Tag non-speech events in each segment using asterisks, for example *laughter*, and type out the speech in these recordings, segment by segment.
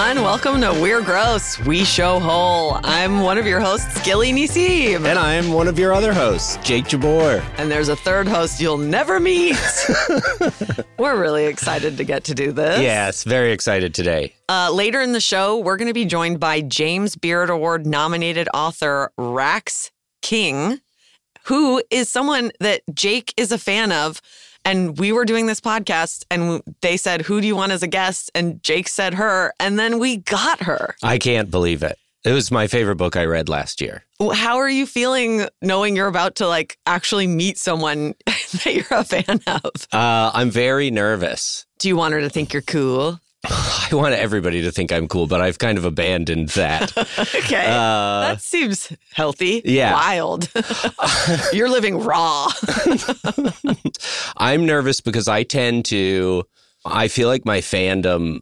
Everyone. Welcome to We're Gross, We Show Whole. I'm one of your hosts, Gilli Nissim. And I'm one of your other hosts, Jake Jabor. And there's a third host you'll never meet. *laughs* we're really excited to get to do this. Yes, very excited today. Uh, later in the show, we're going to be joined by James Beard Award nominated author Rax King, who is someone that Jake is a fan of. And we were doing this podcast, and they said, Who do you want as a guest? And Jake said her, and then we got her. I can't believe it. It was my favorite book I read last year. How are you feeling knowing you're about to like actually meet someone *laughs* that you're a fan of? Uh, I'm very nervous. Do you want her to think you're cool? *sighs* I want everybody to think I'm cool, but I've kind of abandoned that. *laughs* Okay. Uh, that seems healthy. yeah. Wild. *laughs* *laughs* you're living raw. I'm nervous because I tend to, I feel like my fandom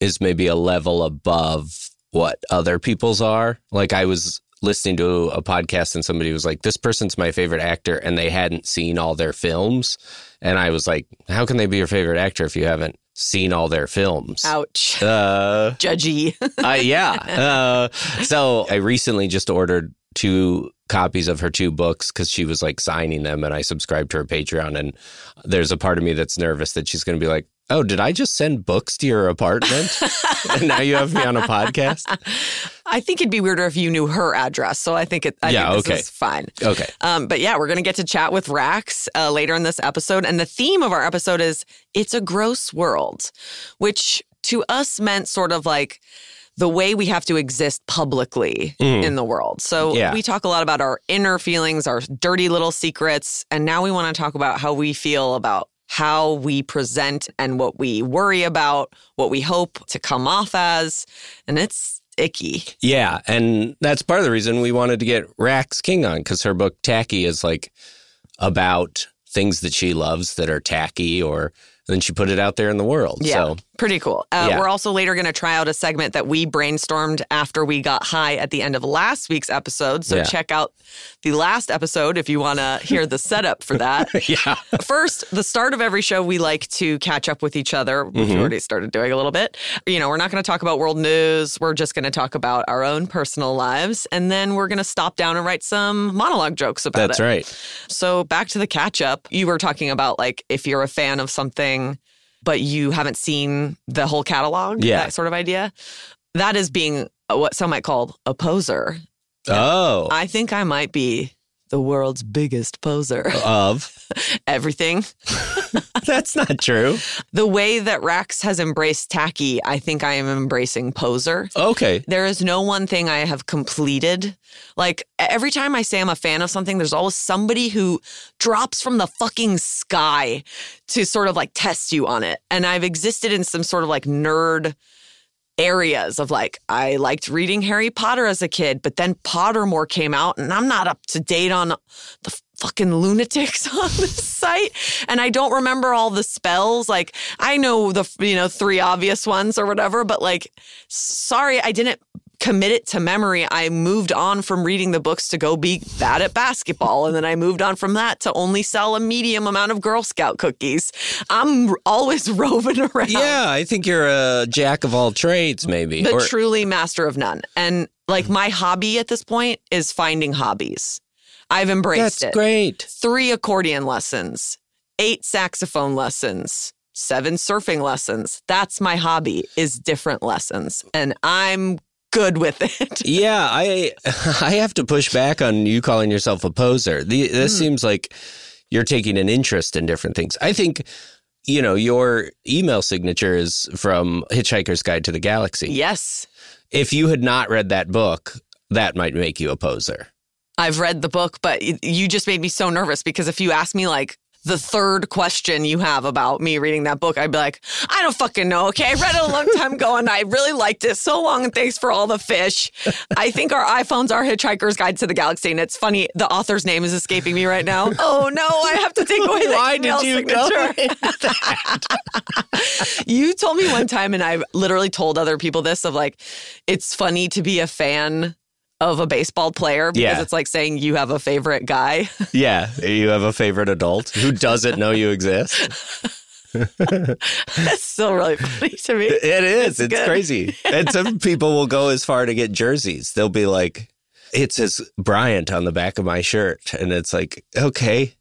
is maybe a level above what other people's are. Like I was listening to a podcast and somebody was like, this person's my favorite actor, and they hadn't seen all their films. And I was like, how can they be your favorite actor if you haven't seen all their films? Ouch. Uh, *laughs* Judgy. uh, yeah. Uh, so I recently just ordered two copies of her two books because she was like signing them and I subscribed to her Patreon. And there's a part of me that's nervous that she's going to be like, oh, did I just send books to your apartment? *laughs* and now you have me on a podcast? I think it'd be weirder if you knew her address. So I think it. I Yeah, think this okay. is fine. Okay. Um, but yeah, we're going to get to chat with Rax uh, later in this episode. And the theme of our episode is It's a Gross World, which to us meant sort of like the way we have to exist publicly in the world. So Mm. Yeah. we talk a lot about our inner feelings, our dirty little secrets. And now we want to talk about how we feel about how we present and what we worry about, what we hope to come off as. And it's icky. Yeah. And that's part of the reason we wanted to get Rax King on because her book Tacky is like about things that she loves that are tacky or then she put it out there in the world. Yeah, So pretty cool. Uh, Yeah. We're also later going to try out a segment that we brainstormed after we got high at the end of last week's episode. So Yeah. check out the last episode if you want to hear the setup for that. *laughs* yeah. First, the start of every show, we like to catch up with each other, which Mm-hmm. we already started doing a little bit. You know, we're not going to talk about world news. We're just going to talk about our own personal lives. And then we're going to stop down and write some monologue jokes about That's it. That's right. So back to the catch up. You were talking about like if you're a fan of something, but you haven't seen the whole catalog, Yeah. that sort of idea. That is being uh, what some might call a poser. Oh. I think I might be the world's biggest poser. of. *laughs* Everything. *laughs* That's not true. The way that Rax has embraced tacky, I think I am embracing poser. Okay. There is no one thing I have completed. Like every time I say I'm a fan of something, there's always somebody who drops from the fucking sky to sort of like test you on it. And I've existed in some sort of like nerd areas of like, I liked reading Harry Potter as a kid, but then Pottermore came out and I'm not up to date on the fucking lunatics *laughs* on this site and I don't remember all the spells. Like I know the you know three obvious ones or whatever but like sorry I didn't commit it to memory I moved on from reading the books to go be bad at basketball and then I moved on from that to only sell a medium amount of Girl Scout cookies I'm always *laughs* roving around Yeah, I think you're a jack of all trades, maybe. but Or- truly master of none. And like my hobby at this point is finding hobbies. I've embraced That's it. great. Three accordion lessons, eight saxophone lessons, seven surfing lessons. That's my hobby is different lessons. And I'm good with it. *laughs* Yeah, I *laughs* I have to push back on you calling yourself a poser. The, this hmm. seems like you're taking an interest in different things. I think you know your email signature is from Hitchhiker's Guide to the Galaxy. yes. If you had not read that book, that might make you a poser. I've read the book, but you just made me so nervous because if you ask me like the third question you have about me reading that book, I'd be like, I don't fucking know. Okay. I read it a long *laughs* time ago and I really liked it so long. And thanks for all the fish. I think our iPhones are Hitchhiker's Guide to the Galaxy. And it's funny, the author's name is escaping me right now. *laughs* Oh no, I have to take away that Why did you go signature. *laughs* you told me one time, and I've literally told other people this of like, it's funny to be a fan of a baseball player because Yeah. it's like saying you have a favorite guy. *laughs* Yeah, you have a favorite adult who doesn't know you exist. *laughs* *laughs* That's still really funny to me. It is. It's It's, crazy. And some people will go as far to get jerseys. They'll be like, it says Bryant on the back of my shirt. And it's like, okay.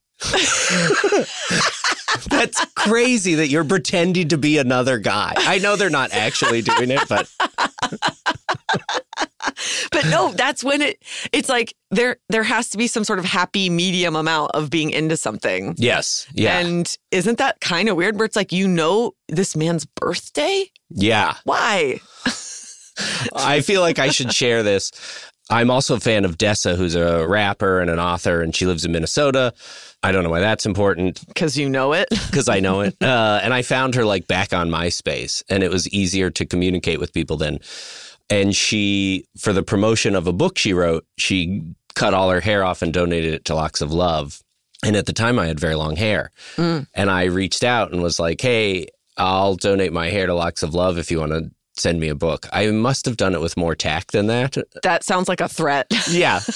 That's crazy that you're pretending to be another guy. I know they're not actually doing it, but *laughs* But no, that's when it it's like there there has to be some sort of happy medium amount of being into something. yes. Yeah. And isn't that kind of weird where it's like you know this man's birthday? yeah. Why? *laughs* I feel like I should share this. I'm also a fan of Dessa, who's a rapper and an author, and she lives in Minnesota. I don't know why that's important. Because you know it. *laughs* because I know it. Uh, and I found her like back on MySpace, and it was easier to communicate with people then. And she, for the promotion of a book she wrote, she cut all her hair off and donated it to Locks of Love. And at the time, I had very long hair, and I reached out and was like, "Hey, I'll donate my hair to Locks of Love if you want to." Send me a book. I must have done it with more tact than that. That sounds like a threat. Yeah. *laughs*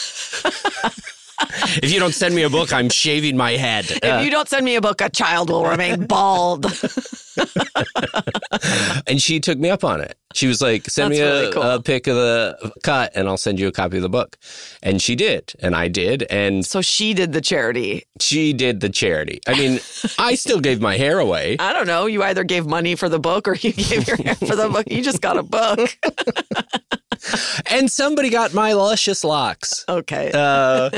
if you don't send me a book, I'm shaving my head. Uh, if you don't send me a book, a child will remain bald. *laughs* *laughs* and she took me up on it. She was like, "Send That's me a, really cool. a pic of the cut, and I'll send you a copy of the book." And she did, and I did, and so she did the charity. she did the charity. I mean, I still gave my hair away. *laughs* I don't know. You either gave money for the book or you gave your hair for the book. You just got a book. *laughs* and somebody got my luscious locks. Okay. Uh,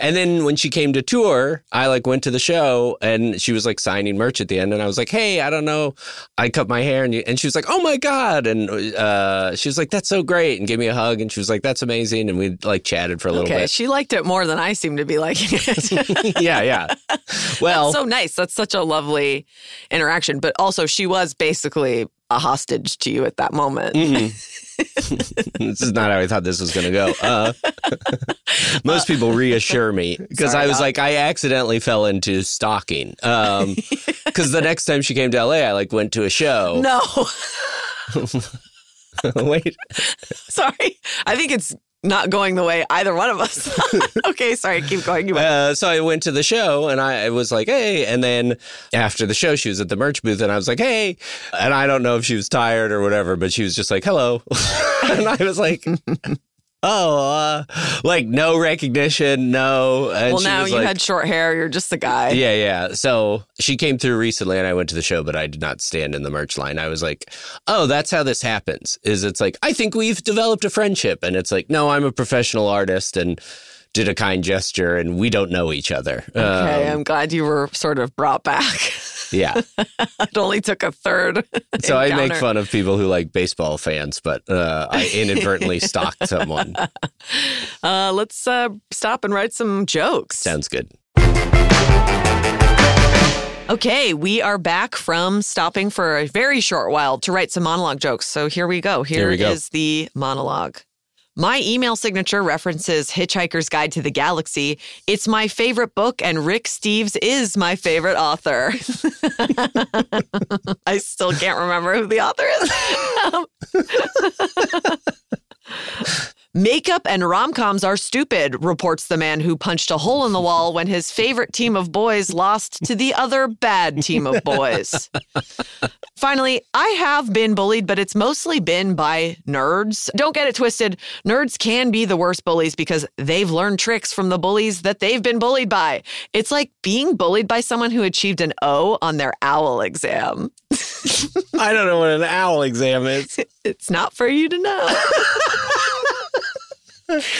and then when she came to tour, I like went to the show and she was like signing merch at the end. And I was like, Hey, I don't know. I cut my hair. And, you, and she was like, Oh my God. And uh, she was like, That's so great. And gave me a hug. And she was like, That's amazing. And we like chatted for a little okay. bit. She liked it more than I seem to be liking it. *laughs* yeah, yeah. Well, so nice. That's such a lovely interaction. But also, she was basically a hostage to you at that moment. *laughs* *laughs* this is not how I thought this was going to go. Uh, *laughs* most people reassure me because I was like, I accidentally fell into stalking. *laughs* Because the next time she came to LA, I like went to a show. No, Wait, sorry. I think it's not going the way either one of us. *laughs* *laughs* okay, sorry. Keep going. Uh, so I went to the show and I was like, hey. And then after the show, she was at the merch booth and I was like, hey. And I don't know if she was tired or whatever, but she was just like, hello. *laughs* and I was like, oh, uh, like no recognition, no. And well, now you like, had short hair. You're just the guy. Yeah, yeah. So she came through recently and I went to the show, but I did not stand in the merch line. I was like, oh, that's how this happens. Is it's like, I think we've developed a friendship. And it's like, no, I'm a professional artist and did a kind gesture and we don't know each other. Okay, Um, I'm glad you were sort of brought back. yeah. *laughs* it only took a third. *laughs* So I make fun of people who like baseball fans, but uh, I inadvertently *laughs* stalked someone. Uh, let's uh, stop and write some jokes. Sounds good. Okay, we are back from stopping for a very short while to write some monologue jokes. So here we go. Here Here we go. is the monologue. My email signature references Hitchhiker's Guide to the Galaxy. It's my favorite book, and Rick Steves is my favorite author. *laughs* I still can't remember who the author is. *laughs* Um, *laughs* Makeup and rom coms are stupid, reports the man who punched a hole in the wall when his favorite team of boys lost to the other bad team of boys. Finally, I have been bullied, but it's mostly been by nerds. Don't get it twisted. Nerds can be the worst bullies because they've learned tricks from the bullies that they've been bullied by. It's like being bullied by someone who achieved an O on their OWL exam. I don't know what an owl exam is. *laughs* It's not for you to know. *laughs*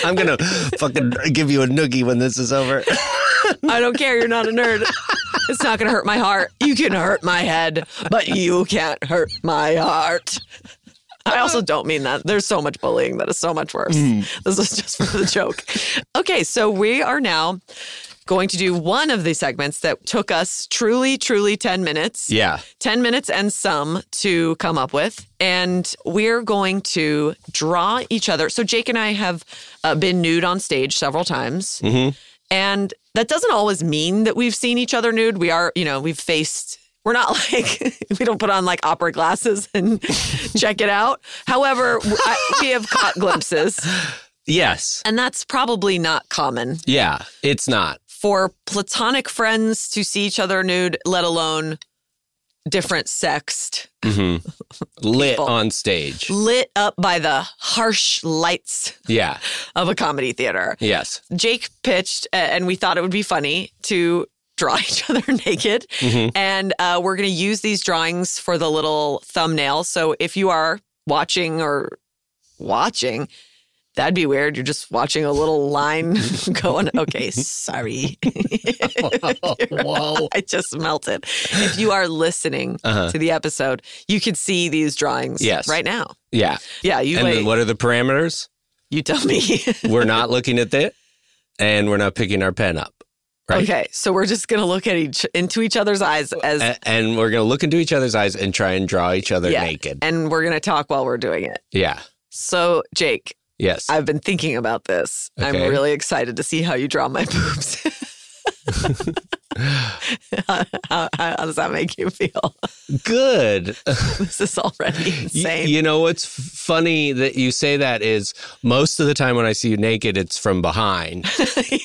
I'm gonna fucking give you a noogie when this is over. I don't care. You're not a nerd. It's not going to hurt my heart. You can hurt my head, but you can't hurt my heart. I also don't mean that. There's so much bullying that is so much worse. Mm. This is just for the joke. Okay, so we are now going to do one of the segments that took us truly, truly 10 minutes. Yeah. 10 minutes and some to come up with. And we're going to draw each other. So, Jake and I have uh, been nude on stage several times. And that doesn't always mean that we've seen each other nude. We are, you know, we've faced. We're not *laughs* like we don't put on like opera glasses *laughs* and check it out. However, I, we have caught glimpses, Yes. and that's probably not common Yeah. It's not. For platonic friends to see each other nude, let alone different sexed, *laughs* Lit on stage. lit up by the harsh lights Yeah. of a comedy theater. Yes. Jake pitched, and we thought it would be funny to draw *laughs* each other naked. And uh, we're going to use these drawings for the little thumbnail. So if you are watching or watching, that'd be weird. You're just watching a little line *laughs* *laughs* going, okay, sorry. *laughs* Whoa. I just melted. If you are listening Uh-huh. to the episode, you could see these drawings Yes. right now. Yeah. Yeah, you And wait. then what are the parameters? you tell me. We're not looking at it and we're not picking our pen up. Right. Okay, so we're just gonna look at each into each other's eyes as A- and we're going to look into each other's eyes and try and draw each other yeah, naked. and we're gonna talk while we're doing it. Yeah. So, Jake, Yes. I've been thinking about this. I'm really excited to see how you draw my *laughs* boobs. *laughs* how, how- how does that make you feel? Good. *laughs* this is already insane. You know what's funny that you say that is most of the time when I see you naked, it's from behind.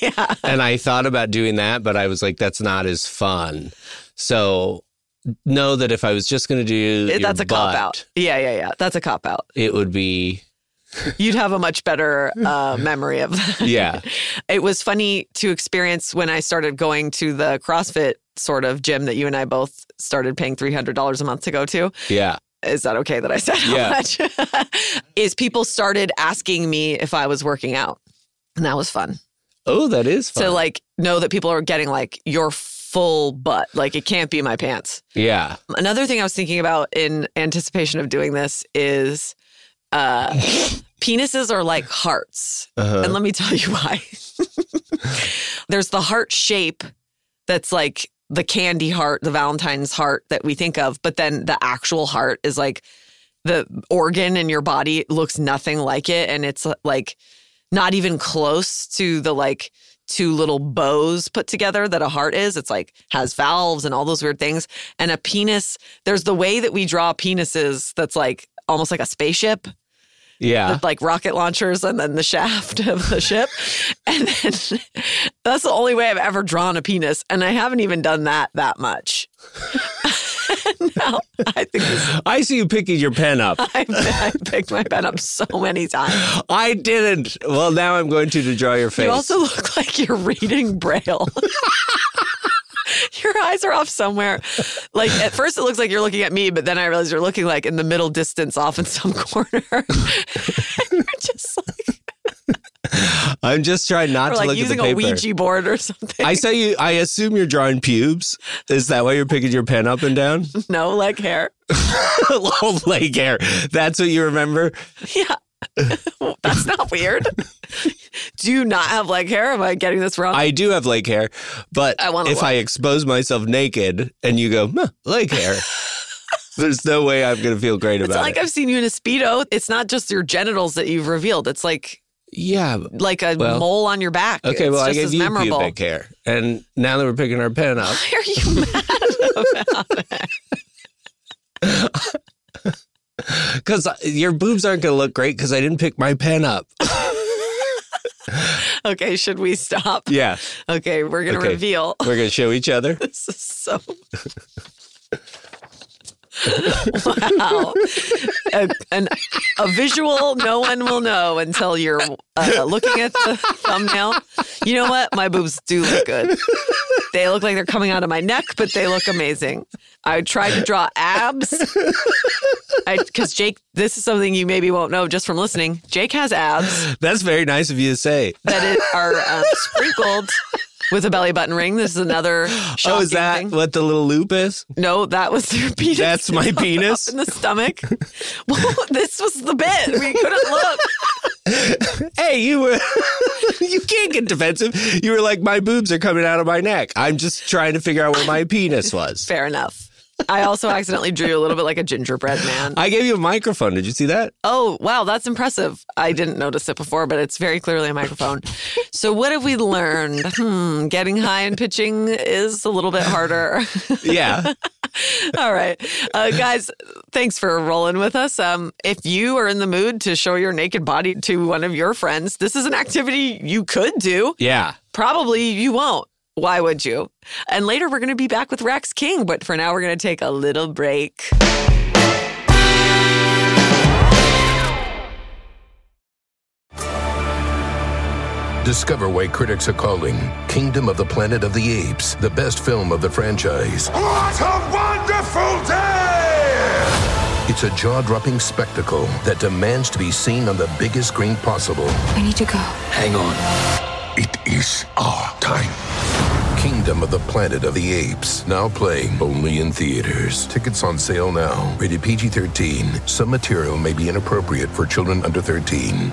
yeah. and I thought about doing that, but I was like, that's not as fun. So know that if I was just going to do your That's a cop out. Yeah, yeah, yeah. That's a cop out. it would be You'd have a much better uh, memory of that. yeah, *laughs* It was funny to experience when I started going to the CrossFit sort of gym that you and I both started paying $300 a month to go to. yeah, Is that okay that I said how Yeah. much? *laughs* is people started asking me if I was working out. And that was fun. Oh, that is fun. To like know that people are getting like your full butt. Like it can't be my pants. yeah, Another thing I was thinking about in anticipation of doing this is uh, *laughs* penises are like hearts. Uh-huh. And let me tell you why. *laughs* There's the heart shape that's like the candy heart, the Valentine's heart that we think of, but then the actual heart is like the organ in your body looks nothing like it. And it's like not even close to the like two little bows put together that a heart is. It's like has valves and all those weird things. And a penis, there's the way that we draw penises that's like almost like a spaceship yeah. with like rocket launchers and then the shaft of the ship. *laughs* And then *laughs* that's the only way I've ever drawn a penis. And I haven't even done that that much. *laughs* no, I think I see you picking your pen up. I've, I've picked my pen up so many times. I didn't. Well, now I'm going to to draw your face. You also look like you're reading Braille. *laughs* Your eyes are off somewhere. Like at first, it looks like you're looking at me, but then I realize you're looking like in the middle distance, off in some *laughs* corner. *laughs* you're just like, I'm just trying not or to like look using at the a. Ouija board or something. I say you. I assume you're drawing pubes. Is that why you're picking your pen up and down? no leg hair. Long leg hair. That's what you remember. Yeah. *laughs* That's not weird. *laughs* Do you not have leg hair? Am I getting this wrong? I do have leg hair, but I if look. I expose myself naked and you go huh, leg hair, *laughs* there's no way I'm going to feel great it's about like it. I've seen you in a speedo. It's not just your genitals that you've revealed. It's like yeah. like a Well, mole on your back. Okay. It's well, I gave you memorable. pubic hair, and now that we're picking our pen up, Why are you mad about it? Because your boobs aren't going to look great because I didn't pick my pen up. *laughs* okay, should we stop? Yeah. Okay, we're going to Okay. reveal. We're going to show each other. *laughs* This is so. *laughs* wow. A, an, a visual no one will know until you're uh, looking at the thumbnail. You know what? My boobs do look good. They look like they're coming out of my neck, but they look amazing. I tried to draw abs. Because Jake, this is something you maybe won't know just from listening. Jake has abs That's very nice of you to say. that it, are um, sprinkled with a belly button ring. This is another *gasps* Oh, is that thing. what the little loop is? No, that was your penis. That's my *laughs* penis? *laughs* in the stomach. well, *laughs* this was the bit. We couldn't look. Hey, you were. you can't get defensive. You were like, my boobs are coming out of my neck. I'm just trying to figure out where my penis was. Fair enough. I also accidentally drew you a little bit like a gingerbread man. I gave you a microphone. Did you see that? Oh, wow, that's impressive. I didn't notice it before, but it's very clearly a microphone. so, what have we learned? Hmm, getting high and pitching is a little bit harder. *laughs* Yeah. All right. Uh, guys, thanks for rolling with us. Um, if you are in the mood to show your naked body to one of your friends, this is an activity you could do. Yeah. Probably you won't. Why would you? And later we're going to be back with Rax King, but for now we're going to take a little break. Discover why critics are calling Kingdom of the Planet of the Apes the best film of the franchise. What a wonderful day! It's a jaw dropping spectacle that demands to be seen on the biggest screen possible. We need to go. Hang on. It is our time. Kingdom of the Planet of the Apes, now playing only in theaters. Tickets on sale now. Rated PG 13. Some material may be inappropriate for children under 13.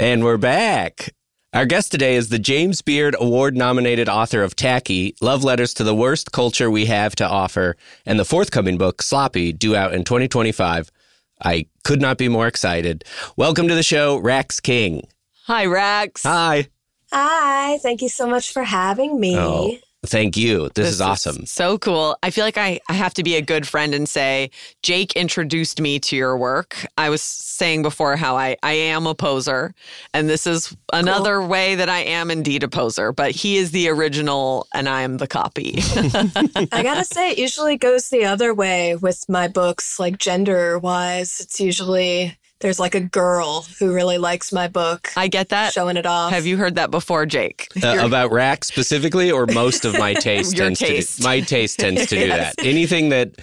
And we're back. Our guest today is the James Beard Award nominated author of Tacky, Love Letters to the Worst Culture We Have to Offer, and the forthcoming book, Sloppy, due out in 2025. I could not be more excited. Welcome to the show, Rax King. Hi, Rax. Hi. Hi, thank you so much for having me. Oh, thank you. This, is awesome. so cool. I feel like I, I have to be a good friend and say, Jake introduced me to your work. I was saying before how I, I am a poser, and this is another way that I am indeed a poser, but he is the original and I am the copy. *laughs* I gotta say, it usually goes the other way with my books, like gender wise. It's usually there's like a girl who really likes my book, I get that. showing it off. Have you heard that before, Jake? Uh, about Rax specifically, or most of my *laughs* taste Your tends taste. to do, my taste tends to do *laughs* Yes. that. Anything that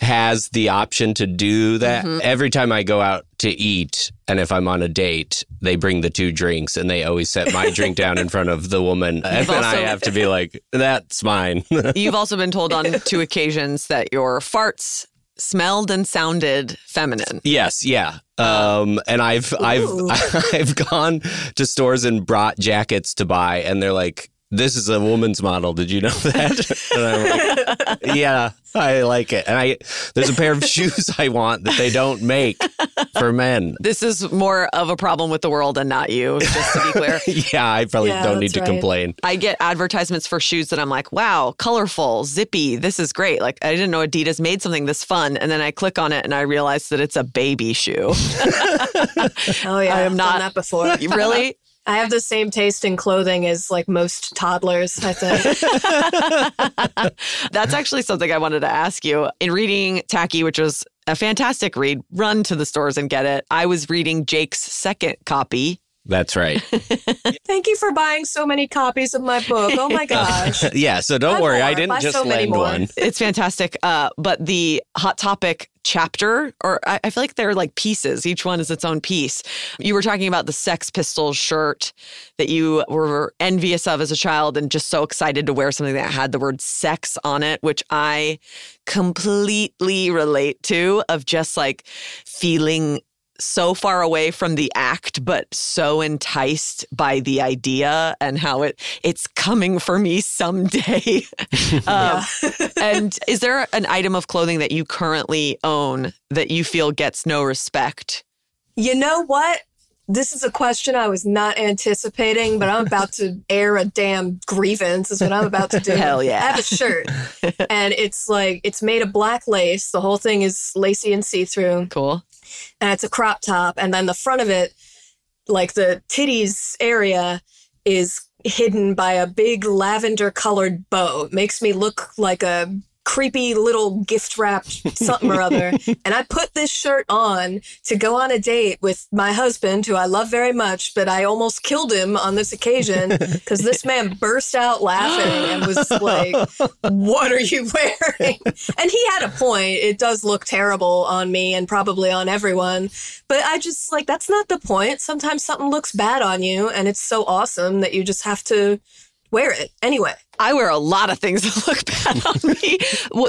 has the option to do that. Mm-hmm. Every time I go out to eat, and if I'm on a date, they bring the two drinks, and they always set my drink *laughs* down in front of the woman, and I have to be like, "That's mine." You've also been told on two occasions that your farts smelled and sounded feminine. Yes, yeah. Um, and I've I've *laughs* I've gone to stores and brought jackets to buy, and they're like, "This is a woman's model. Did you know *laughs* that?" and I'm like, "Yeah, I like it." And I there's a pair of *laughs* shoes I want that they don't make for men. This is more of a problem with the world and not you, just to be clear. *laughs* Yeah, I probably Yeah, don't need to right. complain. I get advertisements for shoes that I'm like, wow, colorful, zippy, this is great. Like, I didn't know Adidas made something this fun. And then I click on it and I realize that it's a baby shoe. Oh yeah, I am I've not- done that before. Really? I have the same taste in clothing as like most toddlers. I think. *laughs* That's actually something I wanted to ask you. In reading Tacky, which was a fantastic read, run to the stores and get it. I was reading Jake's second copy, That's right. *laughs* Thank you for buying so many copies of my book. Oh my *laughs* gosh. yeah, so don't Buy worry. I didn't Buy just so lend one. It's fantastic. Uh, but the Hot Topic chapter, or I, I feel like they're like pieces. Each one is its own piece. You were talking about the Sex Pistols shirt that you were envious of as a child and just so excited to wear something that had the word sex on it, which I completely relate to, of just like feeling so far away from the act but so enticed by the idea and how it it's coming for me someday *laughs* um, and is there an item of clothing that you currently own that you feel gets no respect You know what? This is a question I was not anticipating, but I'm about to *laughs* air a damn grievance, is what I'm about to do. Hell yeah. I have a shirt, *laughs* and it's like, it's made of black lace. The whole thing is lacy and see through, cool and it's a crop top. And then the front of it, like the titties area, is hidden by a big lavender colored bow. It makes me look like a creepy little gift wrapped something or other. *laughs* And I put this shirt on to go on a date with my husband, who I love very much, but I almost killed him on this occasion *laughs* because this man burst out laughing and was like, What are you wearing? And he had a point. It does look terrible on me and probably on everyone. But I just like, that's not the point. Sometimes something looks bad on you and it's so awesome that you just have to wear it anyway. I wear a lot of things *laughs* that look bad on me.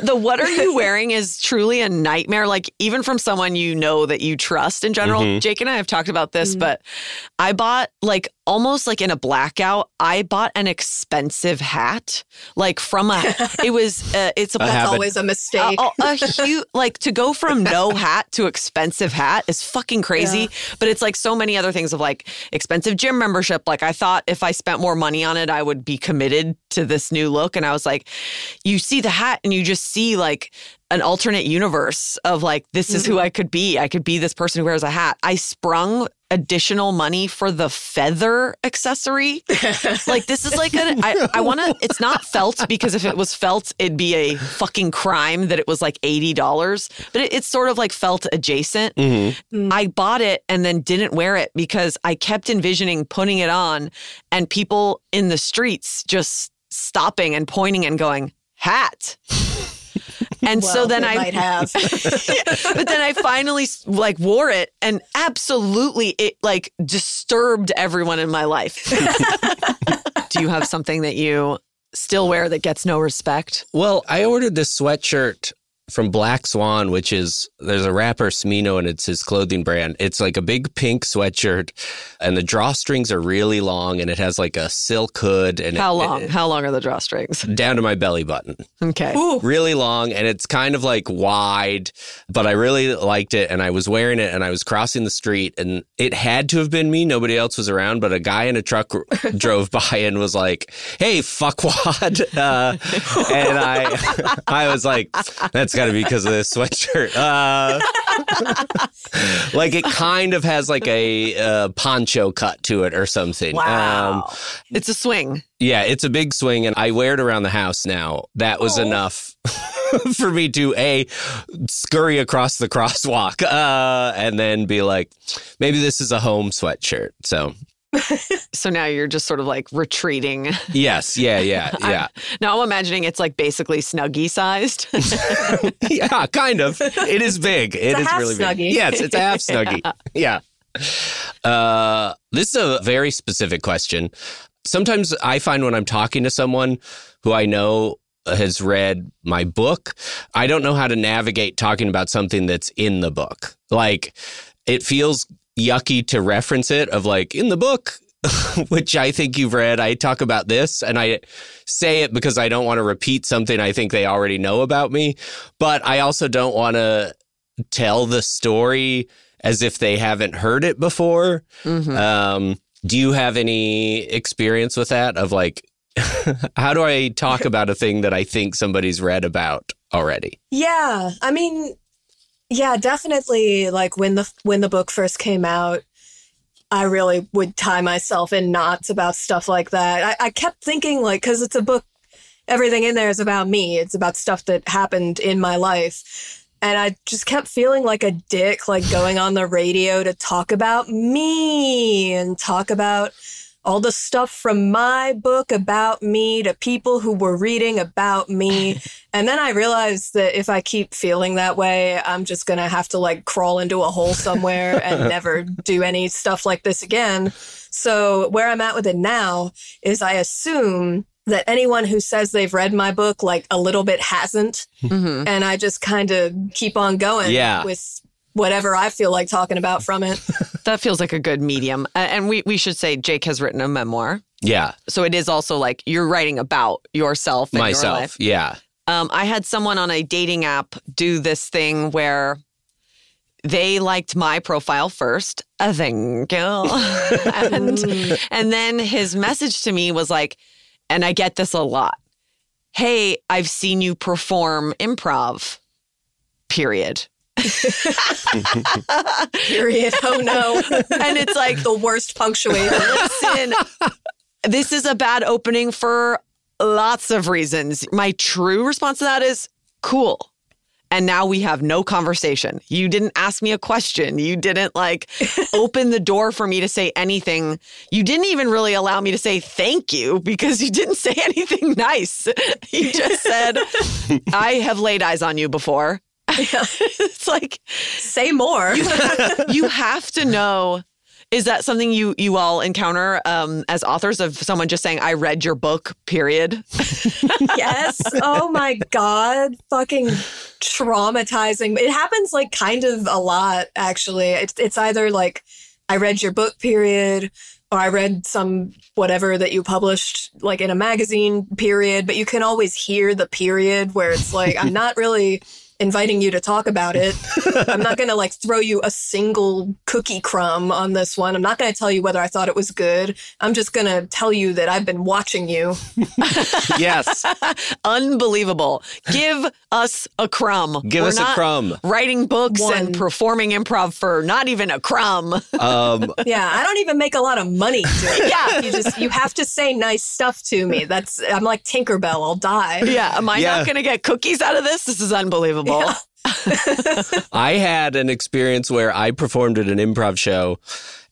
The what are you *laughs* wearing is truly a nightmare. Like, even from someone you know that you trust in general. Jake and I have talked about this, but I bought, like, almost like in a blackout, I bought an expensive hat. Like, from a, it was, uh, it's *laughs* a, That's habit. always a mistake. a, a huge like to go from no hat to expensive hat is fucking crazy but it's like so many other things of like expensive gym membership like i thought if i spent more money on it i would be committed to this new look and i was like you see the hat and you just see like an alternate universe of like this is who mm-hmm. i could be. I could be this person who wears a hat. I sprung additional money for the feather accessory. *laughs* Like this is like an I, *laughs* I want to it's not felt because if it was felt it'd be a fucking crime that it was like $80 but it, it's sort of like felt adjacent. Mm-hmm. Mm. I bought it and then didn't wear it because i kept envisioning putting it on and people in the streets just stopping and pointing and going hat *laughs* and so then i might have. *laughs* but then I finally like wore it and absolutely it like disturbed everyone in my life. *laughs* Do you have something that you still wear that gets no respect? Well, I ordered this sweatshirt from Black Swan, which is there's a rapper Smino and it's his clothing brand. It's like a big pink sweatshirt and the drawstrings are really long and it has like a silk hood and How it- long? it- How long are the drawstrings? down to my belly button. Okay. Really long and it's kind of like wide, but I really liked it and I was wearing it and I was crossing the street and it had to have been me. Nobody else was around, but a guy in a truck *laughs* drove by and was like, "Hey, fuckwad," *laughs* uh, and I, *laughs* I was like, "That's got to be because of this sweatshirt." *laughs* Uh, like it kind of has like a uh, poncho cut to it or something. Um, It's a swing. yeah, it's a big swing, and I wear it around the house now. That was enough *laughs* for me to a scurry across the crosswalk, uh, and then be like, maybe this is a home sweatshirt. So *laughs* So now you're just sort of like retreating. yes, yeah, yeah, *laughs* yeah, Now I'm imagining it's like basically snuggie sized. *laughs* yeah, kind of. It is big. It a is half really snuggie. big. Yes, it's a half snuggie. Yeah. Uh, this is a very specific question. Sometimes I find when I'm talking to someone who I know has read my book, I don't know how to navigate talking about something that's in the book. Like it feels yucky to reference it of like in the book *laughs* which I think you've read. I talk about this and I say it because I don't want to repeat something I think they already know about me, but I also don't want to tell the story as if they haven't heard it before. Um, do you have any experience with that of like *laughs* how do I talk *laughs* about a thing that I think somebody's read about already? Yeah, I mean, yeah, definitely. Like when the when the book first came out, I really would tie myself in knots about stuff like that. I, I kept thinking like because it's a book, everything in there is about me. It's about stuff that happened in my life, And I just kept feeling like a dick, like going on the radio to talk about me and talk about all the stuff from my book about me to people who were reading about me. *laughs* and then I realized that if I keep feeling that way, I'm just going to have to like crawl into a hole somewhere and *laughs* never do any stuff like this again. So where I'm at with it now is I assume that anyone who says they've read my book like a little bit hasn't. Mhm. And I just kind of keep on going Yeah. with whatever I feel like talking about from it. *laughs* That feels like a good medium. And we, we should say Jake has written a memoir. Yeah. So it is also like you're writing about yourself and your Myself. life. Yeah. Um, I had someone on a dating app do this thing where they liked my profile first. Uh, thank you. and, and then his message to me was like, and I get this a lot. Hey, I've seen you perform improv. Period. *laughs* Period. Oh no. And it's like the worst punctuation. listen, this is a bad opening for lots of reasons. My true response to that is cool. And now we have no conversation. You didn't ask me a question. You didn't like *laughs* open the door for me to say anything. You didn't even really allow me to say thank you because you didn't say *laughs* anything nice. You just said, I have laid eyes on you before. *laughs* it's like, Say more. *laughs* you have to know is that something you you all encounter um, as authors of someone just saying i read your book period *laughs* yes. Oh my God. Fucking traumatizing. It happens like kind of a lot, actually. It's, it's either like, I read your book, period, or I read some whatever that you published like in a magazine, period. But you can always hear the period where it's like, I'm not really inviting you to talk about it. *laughs* I'm not going to like throw you a single cookie crumb on this one. I'm not going to tell you whether I thought it was good. I'm just going to tell you that I've been watching you. *laughs* Yes. *laughs* unbelievable give us a crumb Give We're us a crumb. writing books One. and performing improv for not even a crumb Um, Yeah, I don't even make a lot of money doing. Yeah. You just you have to say nice stuff to me. That's I'm like Tinkerbell, I'll die. yeah am i Yeah. not gonna get cookies out of this this is unbelievable *laughs* I had an experience where I performed at an improv show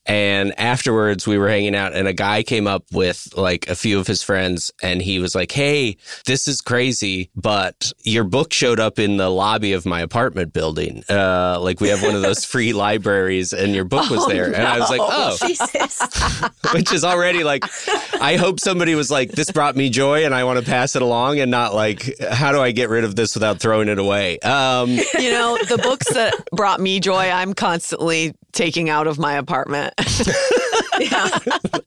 and afterwards we were hanging out and a guy came up with like a few of his friends and he was like, "Hey, this is crazy, but your book showed up in the lobby of my apartment building. Uh like we have one of those *laughs* free libraries and your book was there." And I was like, "Oh, Jesus. *laughs* which is already like I hope somebody was like this brought me joy and I want to pass it along and not like how do I get rid of this without throwing it away. Um you know the books that brought me joy i'm constantly taking out of my apartment *laughs* Yeah.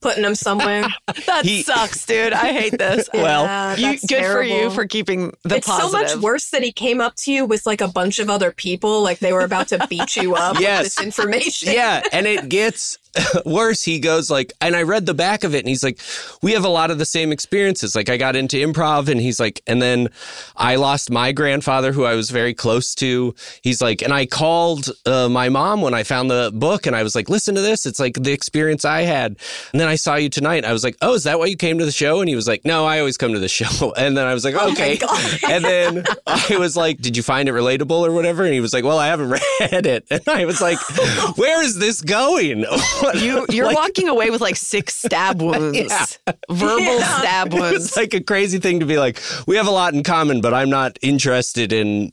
Putting them somewhere. that He- sucks dude i hate this *laughs* Well, Yeah, you, that's good for you for keeping the it's positive. so much worse that he came up to you with like a bunch of other people, like they were about to beat you up Yes. with this information. yeah, and it gets *laughs* worse. He goes like, and I read the back of it, and he's like, we have a lot of the same experiences. Like I got into improv, and he's like, and then I lost my grandfather, who I was very close to. He's like, and I called uh, my mom when I found the book, and I was like, listen to this. It's like the experience I had. And then I saw you tonight. I was like, oh, is that why you came to the show? And he was like, no, I always come to the *laughs* show. And then I was like, okay. and then I was like, did you find it relatable or whatever? And he was like, well, I haven't *laughs* read it. And I was like, where is this going? You, *laughs* you're Like, walking away with like six stab *laughs* wounds, Yeah. verbal stab *laughs* wounds. It's like a crazy thing to be like, we have a lot in common, but I'm not interested in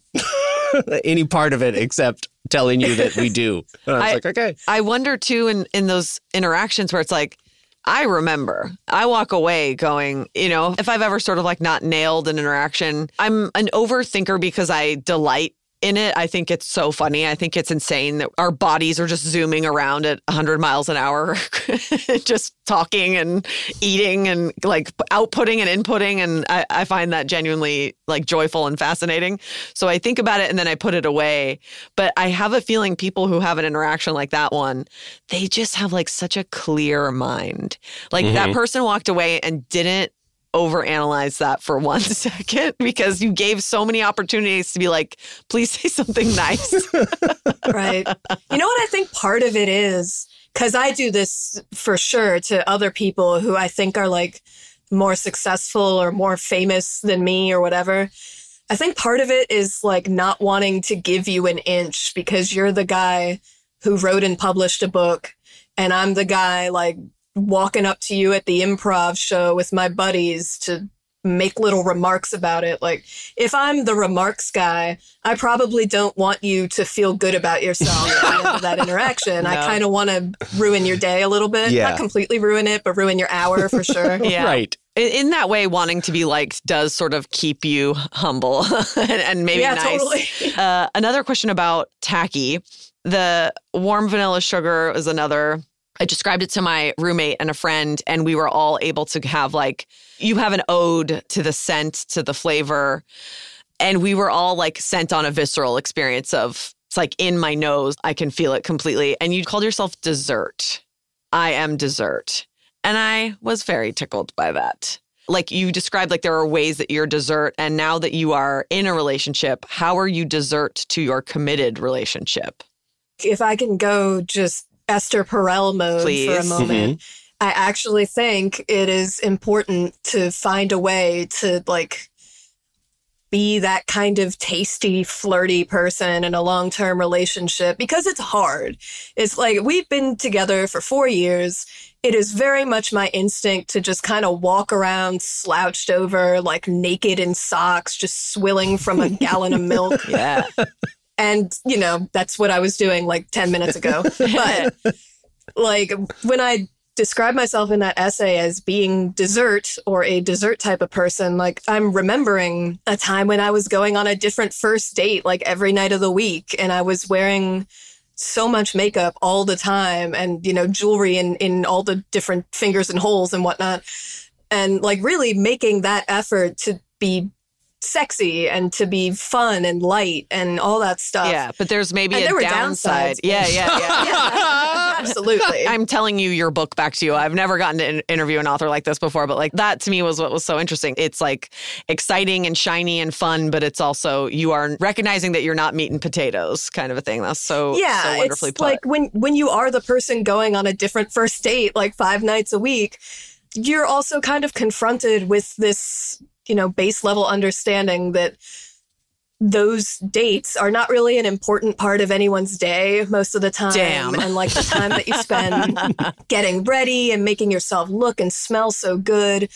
any part of it except telling you that we do. And I was I- like, okay. I wonder too in in those interactions where it's like I remember. I walk away going, you know, if I've ever sort of like not nailed an interaction, I'm an overthinker because I delight in it. I think it's so funny. I think it's insane that our bodies are just zooming around at 100 miles an hour, *laughs* just talking and eating and like outputting and inputting. And I, I find that genuinely like joyful and fascinating. So I think about it and then I put it away. But I have a feeling people who have an interaction like that one, they just have like such a clear mind. Like that mm-hmm. person walked away and didn't overanalyze that for one *laughs* second because you gave so many opportunities to be like, please say something nice. *laughs* right. You know what I think part of it is? Because I do this for sure to other people who I think are like more successful or more famous than me or whatever. I think part of it is like not wanting to give you an inch because you're the guy who wrote and published a book and I'm the guy like walking up to you at the improv show with my buddies to make little remarks about it. Like, if I'm the remarks guy, I probably don't want you to feel good about yourself at the end of that *laughs* interaction. I kind of want to ruin your day a little bit. Yeah. Not completely ruin it, but ruin your hour for sure. *laughs* Yeah. Right. In, in that way, wanting to be liked does sort of keep you humble *laughs* and, and maybe Yeah, nice. totally. Uh, another question about tacky. The warm vanilla sugar is another. I described it to my roommate and a friend, and we were all able to have like, you have an ode to the scent, to the flavor. And we were all like sent on a visceral experience of it's like in my nose, I can feel it completely. And you called yourself dessert. I am dessert. And I was very tickled by that. Like you described, like there are ways that you're dessert. And now that you are in a relationship, how are you dessert to your committed relationship? if I can go just Esther Perel mode for a Please. moment, mm-hmm. I actually think it is important to find a way to like be that kind of tasty, flirty person in a long term relationship because it's hard. It's like we've been together for four years. It is very much my instinct to just kind of walk around slouched over, like naked in socks, just swilling from a gallon of milk. *laughs* Yeah. And, you know, that's what I was doing like 10 minutes ago. *laughs* But like when I describe myself in that essay as being dessert or a dessert type of person, like I'm remembering a time when I was going on a different first date like every night of the week and I was wearing so much makeup all the time and, you know, jewelry in, in all the different fingers and holes and whatnot. And like really making that effort to be sexy and to be fun and light and all that stuff. yeah. But there's maybe And a there were downside. Yeah. Yeah. Yeah. Yeah, *laughs* absolutely. *laughs* I'm telling you your book back to you. I've never gotten to in- interview an author like this before, but like that to me was what was so interesting. It's like exciting and shiny and fun, but it's also you are recognizing that you're not meat and potatoes kind of a thing. That's so yeah, so wonderfully it's put. like when when you are the person going on a different first date like five nights a week, you're also kind of confronted with this, you know, base level understanding that those dates are not really an important part of anyone's day most of the time. Damn. And like the time that you spend *laughs* getting ready and making yourself look and smell so good,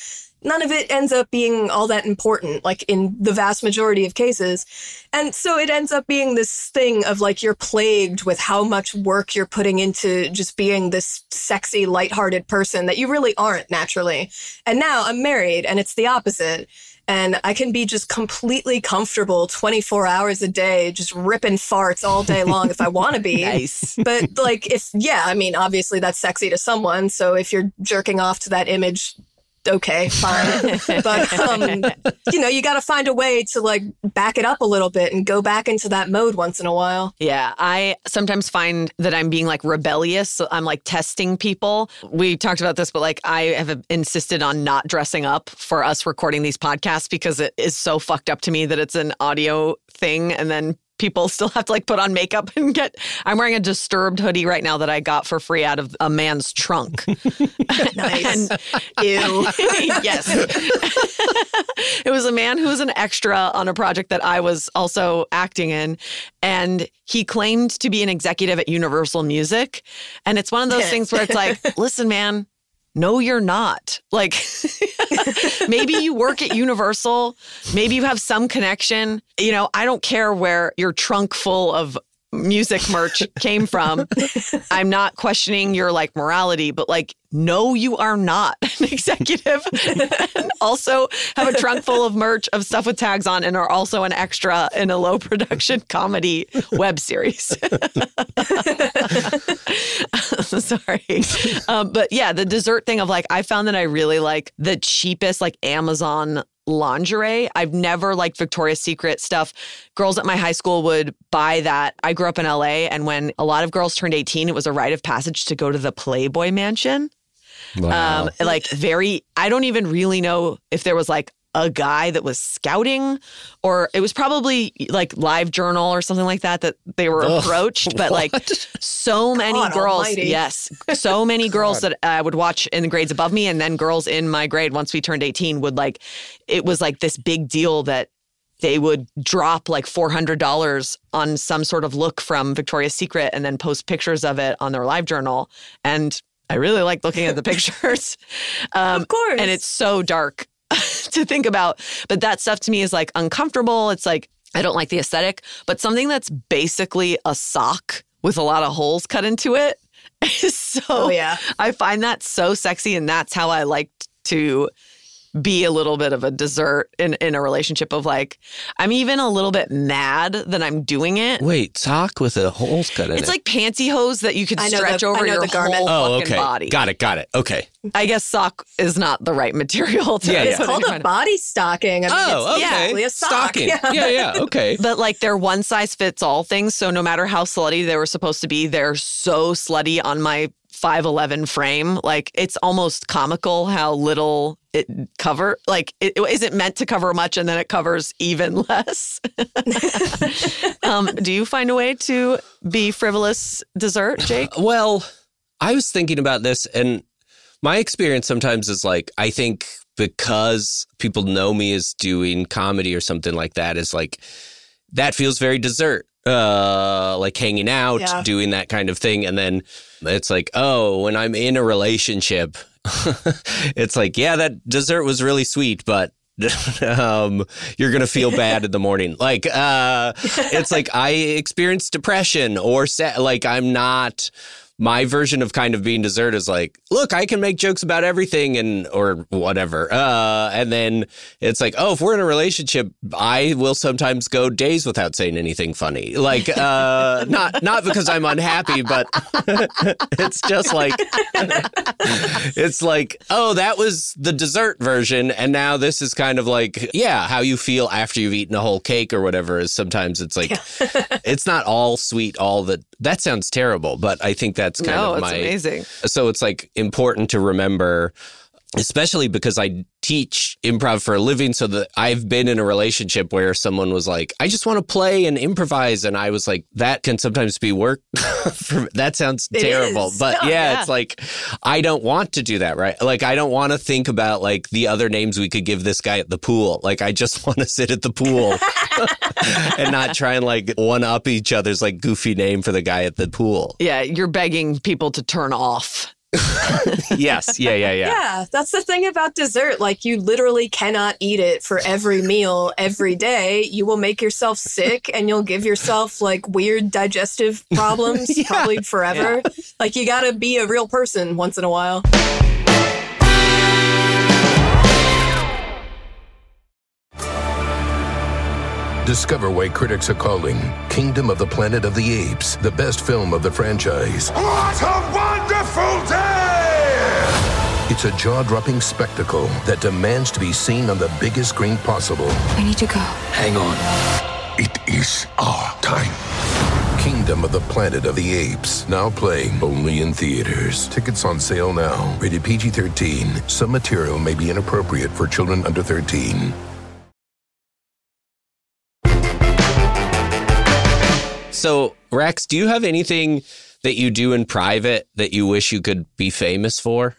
none of it ends up being all that important, like in the vast majority of cases. And so it ends up being this thing of like you're plagued with how much work you're putting into just being this sexy, lighthearted person that you really aren't naturally. And now I'm married and it's the opposite. And I can be just completely comfortable 24 hours a day, just ripping farts all day *laughs* long if I want to be. nice. But like, if, yeah, I mean, obviously that's sexy to someone. So if you're jerking off to that image, okay, fine. but, um, *laughs* you know, you got to find a way to like back it up a little bit and go back into that mode once in a while. Yeah, I sometimes find that I'm being like rebellious. So I'm like testing people. We talked about this, but like I have insisted on not dressing up for us recording these podcasts because it is so fucked up to me that it's an audio thing and then people *laughs* still have to like put on makeup and get I'm wearing a disturbed hoodie right now that I got for free out of a man's trunk. *laughs* Nice. And- Ew. *laughs* yes. it was a man who was an extra on a project that I was also acting in. And he claimed to be an executive at Universal Music. And it's one of those things where it's like, listen, man, no, you're not. Like, *laughs* maybe you work at Universal. Maybe you have some connection. You know, I don't care where your trunk full of music merch came from. *laughs* I'm not questioning your like morality, but like, no, you are not an *laughs* executive. and *laughs* also have a trunk full of merch of stuff with tags on and are also an extra in a low production comedy web series. Sorry. Um, but yeah, the dessert thing of like, I found that I really like the cheapest, like Amazon lingerie. I've never liked Victoria's Secret stuff. Girls at my high school would buy that. I grew up in LA, and when a lot of girls turned 18, it was a rite of passage to go to the Playboy Mansion. Wow. Um, like very, I don't even really know if there was like a guy that was scouting or it was probably like LiveJournal or something like that that they were Ugh, approached but like so many God girls almighty. yes so many *laughs* girls that I would watch in the grades above me and then girls in my grade once we turned 18 would like it was like this big deal that they would drop like $400 on some sort of look from Victoria's Secret and then post pictures of it on their LiveJournal. And I really like looking at the *laughs* pictures. Um, Of course. And it's so dark *laughs* to think about. But that stuff to me is like uncomfortable. It's like, I don't like the aesthetic, but something that's basically a sock with a lot of holes cut into it *laughs* is so. Oh, yeah. I find that so sexy. And that's how I like to be a little bit of a dessert in, in a relationship of like, I'm even a little bit mad that I'm doing it. Wait, sock with a holes cut in it? It's it. like pantyhose that you could I know stretch the- I over know your the garment. whole oh, fucking okay. body. Got it. Got it. Okay. I guess sock is not the right material to Yeah, *laughs* put yeah. It's called a body stocking. I mean, Oh, it's okay. basically a sock. Stocking. Yeah. Yeah, yeah. *laughs* Okay. But like they're one size fits all things. So no matter how slutty they were supposed to be, they're so slutty on my 5'11 frame. Like it's almost comical how little it cover. Like it, it isn't meant to cover much and then it covers even *laughs* less. *laughs* um, do you find a way to be frivolous dessert, *sighs* Jake? Well, I was thinking about this, and my experience sometimes is like, I think because people know me as doing comedy or something like that, is like, that feels very dessert. Uh, like hanging out, Yeah. doing that kind of thing. And then it's like, oh, when I'm in a relationship, *laughs* it's like, yeah, that dessert was really sweet, but *laughs* um, you're gonna feel bad in the morning. Like, uh, it's like I experience depression or sa- like I'm not. My version of kind of being dessert is like, look, I can make jokes about everything and or whatever. Uh, and then it's like, oh, if we're in a relationship, I will sometimes go days without saying anything funny. Like, uh, *laughs* not not because I'm unhappy, but *laughs* it's just like *laughs* it's like, oh, that was the dessert version, and now this is kind of like, yeah, how you feel after you've eaten a whole cake or whatever. Is sometimes it's like, it's not all sweet, all that. That sounds terrible, but I think that's kind no, of it's my. amazing. So it's like important to remember, especially because I teach improv for a living. So that I've been in a relationship where someone was like, I just want to play and improvise. And I was like, that can sometimes be work. *laughs* for, that sounds It terrible. is. But No, *laughs* yeah, yeah. it's like, I don't want to do that, right? Like, I don't want to think about like the other names we could give this guy at the pool. Like, I just *laughs* want to sit at the pool and not try and like one up each other's like goofy name for the guy at the pool. Yeah, you're begging people to turn off. *laughs* yes. Yeah. Yeah. Yeah. Yeah, that's the thing about dessert. Like, you literally cannot eat it for every meal every day. You will make yourself sick and you'll give yourself like weird digestive *laughs* problems probably forever. Like, you gotta be a real person once in a while. Discover why critics are calling Kingdom of the Planet of the Apes the best film of the franchise. What a wonderful day! It's a jaw dropping spectacle that demands to be seen on the biggest screen possible. We need to go. Hang on. It is our time. Kingdom of the Planet of the Apes, now playing only in theaters. Tickets on sale now. Rated PG 13. Some material may be inappropriate for children under 13. So, Rax, do you have anything that you do in private that you wish you could be famous for?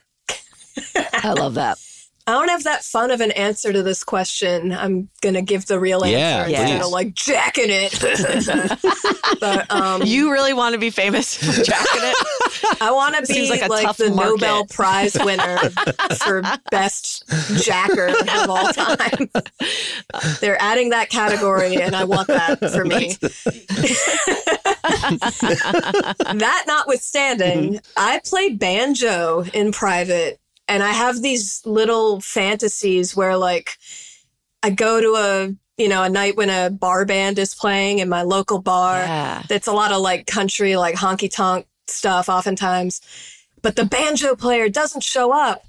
I love that. I don't have that fun of an answer to this question. I'm gonna give the real answer Yeah, instead please. of like jacking it. *laughs* but um, You really want to be famous for jacking it? *laughs* I want to be like like, the market. Nobel Prize winner for best jacker of all time. *laughs* They're adding that category, and I want that for me. that notwithstanding, I play banjo in private, and I have these little fantasies where, like, I go to a you know a night when a bar band is playing in my local bar. Yeah. It's a lot of like country, like honky tonk stuff, oftentimes. But the banjo player doesn't show up.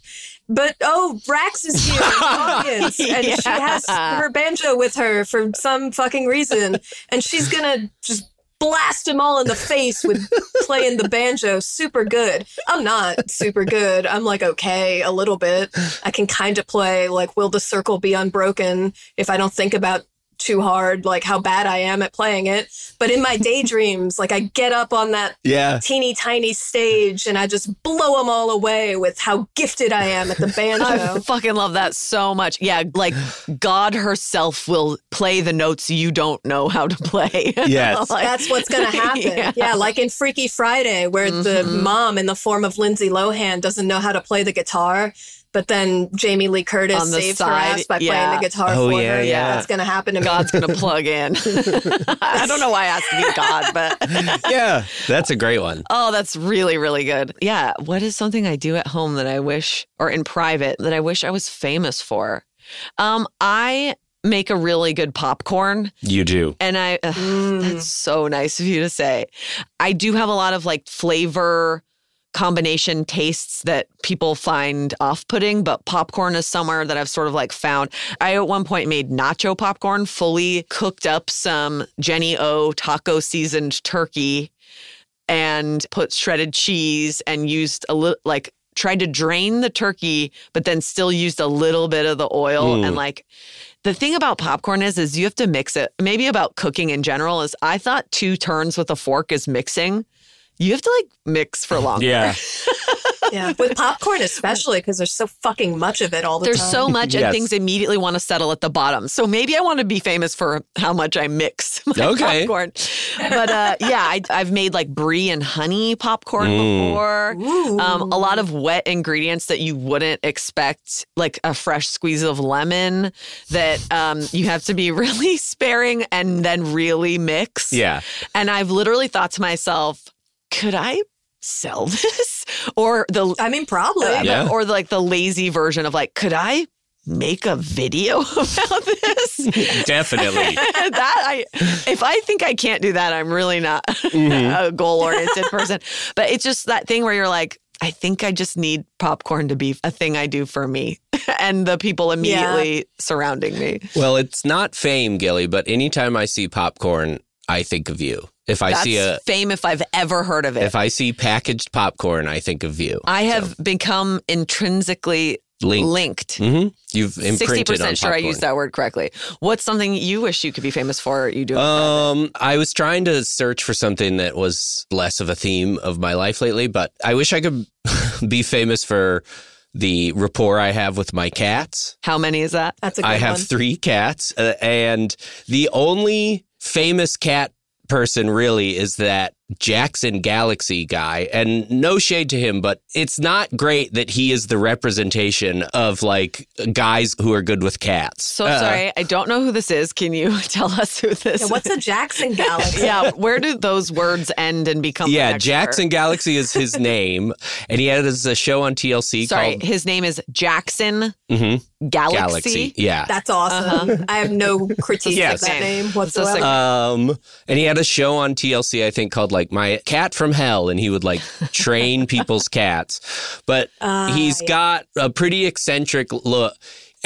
But oh, Rax is here in the *laughs* audience, and she has her banjo with her for some fucking reason, and she's gonna just blast them all in the face with *laughs* playing the banjo super good. I'm not super good. I'm like okay, a little bit. I can kind of play like "Will the Circle Be Unbroken" if I don't think about too hard, like how bad I am at playing it. But in my *laughs* daydreams, like I get up on that Yeah. teeny tiny stage and I just blow them all away with how gifted I am at the banjo. *laughs* I fucking love that so much. Yeah, like *sighs* God herself will play the notes you don't know how to play. Yes. *laughs* Like- That's what's going to happen. Yeah. Yeah. like in Freaky Friday, where the Mhm. mom in the form of Lindsay Lohan doesn't know how to play the guitar, but then Jamie Lee Curtis On the saves her ass by yeah. playing the guitar Oh, for yeah, her. yeah. That's going to happen to me. God's gonna plug in. *laughs* I don't know why I asked to be God, but *laughs* yeah. That's a great one. oh, that's really, really good. Yeah. What is something I do at home that I wish, or in private, that I wish I was famous for? Um, I make a really good popcorn. You do. And I, ugh, that's so nice of you to say. I do have a lot of like flavor combination tastes that people find off putting, but popcorn is somewhere that I've sort of like found. I at one point made nacho popcorn, fully cooked up some Jennie-O taco seasoned turkey and put shredded cheese and used a little like tried to drain the turkey but then still used a little bit of the oil Mm. and like the thing about popcorn is is you have to mix it maybe about cooking in general is i thought two turns with a fork is mixing you have to like mix for *laughs* longer Yeah. *laughs* yeah, with popcorn especially because there's so fucking much of it all the there's time. There's so much and things immediately want to settle at the bottom so maybe i want to be famous for how much i mix *laughs* my Okay. popcorn but uh yeah I, i've made like brie and honey popcorn Mm. before um, a lot of wet ingredients that you wouldn't expect, like a fresh squeeze of lemon, that um, you have to be really sparing and then really mix. Yeah. And I've literally thought to myself, could I sell this? *laughs* Or the I mean, probably. uh, Yeah. or like the lazy version of like, could I make a video *laughs* about this? *laughs* Definitely. that I if I think I can't do that, I'm really not Mm-hmm. a goal oriented person. But it's just that thing where you're like, I think I just need popcorn to be a thing I do for me and the people immediately surrounding me. Well, it's not fame, Gilli, but anytime I see popcorn, I think of you. If I That's see a fame if I've ever heard of it. if I see packaged popcorn, I think of you. I have become intrinsically Linked. linked. hmm You've Sixty imprinted on percent sure I popcorn. used that word correctly. What's something you wish you could be famous for? Or you do? Um, I was trying to search for something that was less of a theme of my life lately, but I wish I could *laughs* be famous for the rapport I have with my cats. How many is that? That's a good I have one. three cats, uh, and the only famous cat person really is that Jackson Galaxy guy. And no shade to him, but it's not great that he is the representation of like guys who are good with cats. So Uh, sorry, I don't know who this is. Can you *laughs* tell us who this Yeah, is? what's a Jackson Galaxy? yeah, where do those words end and become? Yeah. Jackson Galaxy is his *laughs* name, and he has a show on TLC Sorry, called his name is Jackson Mhm, Galaxy. Galaxy. Yeah. That's awesome. I have no *laughs* critique Yes. of that name whatsoever. Um, and he had a show on TLC, I think, called like Like my Cat from Hell, and he would like train *laughs* people's cats. But Ah, he's yeah. got a pretty eccentric look,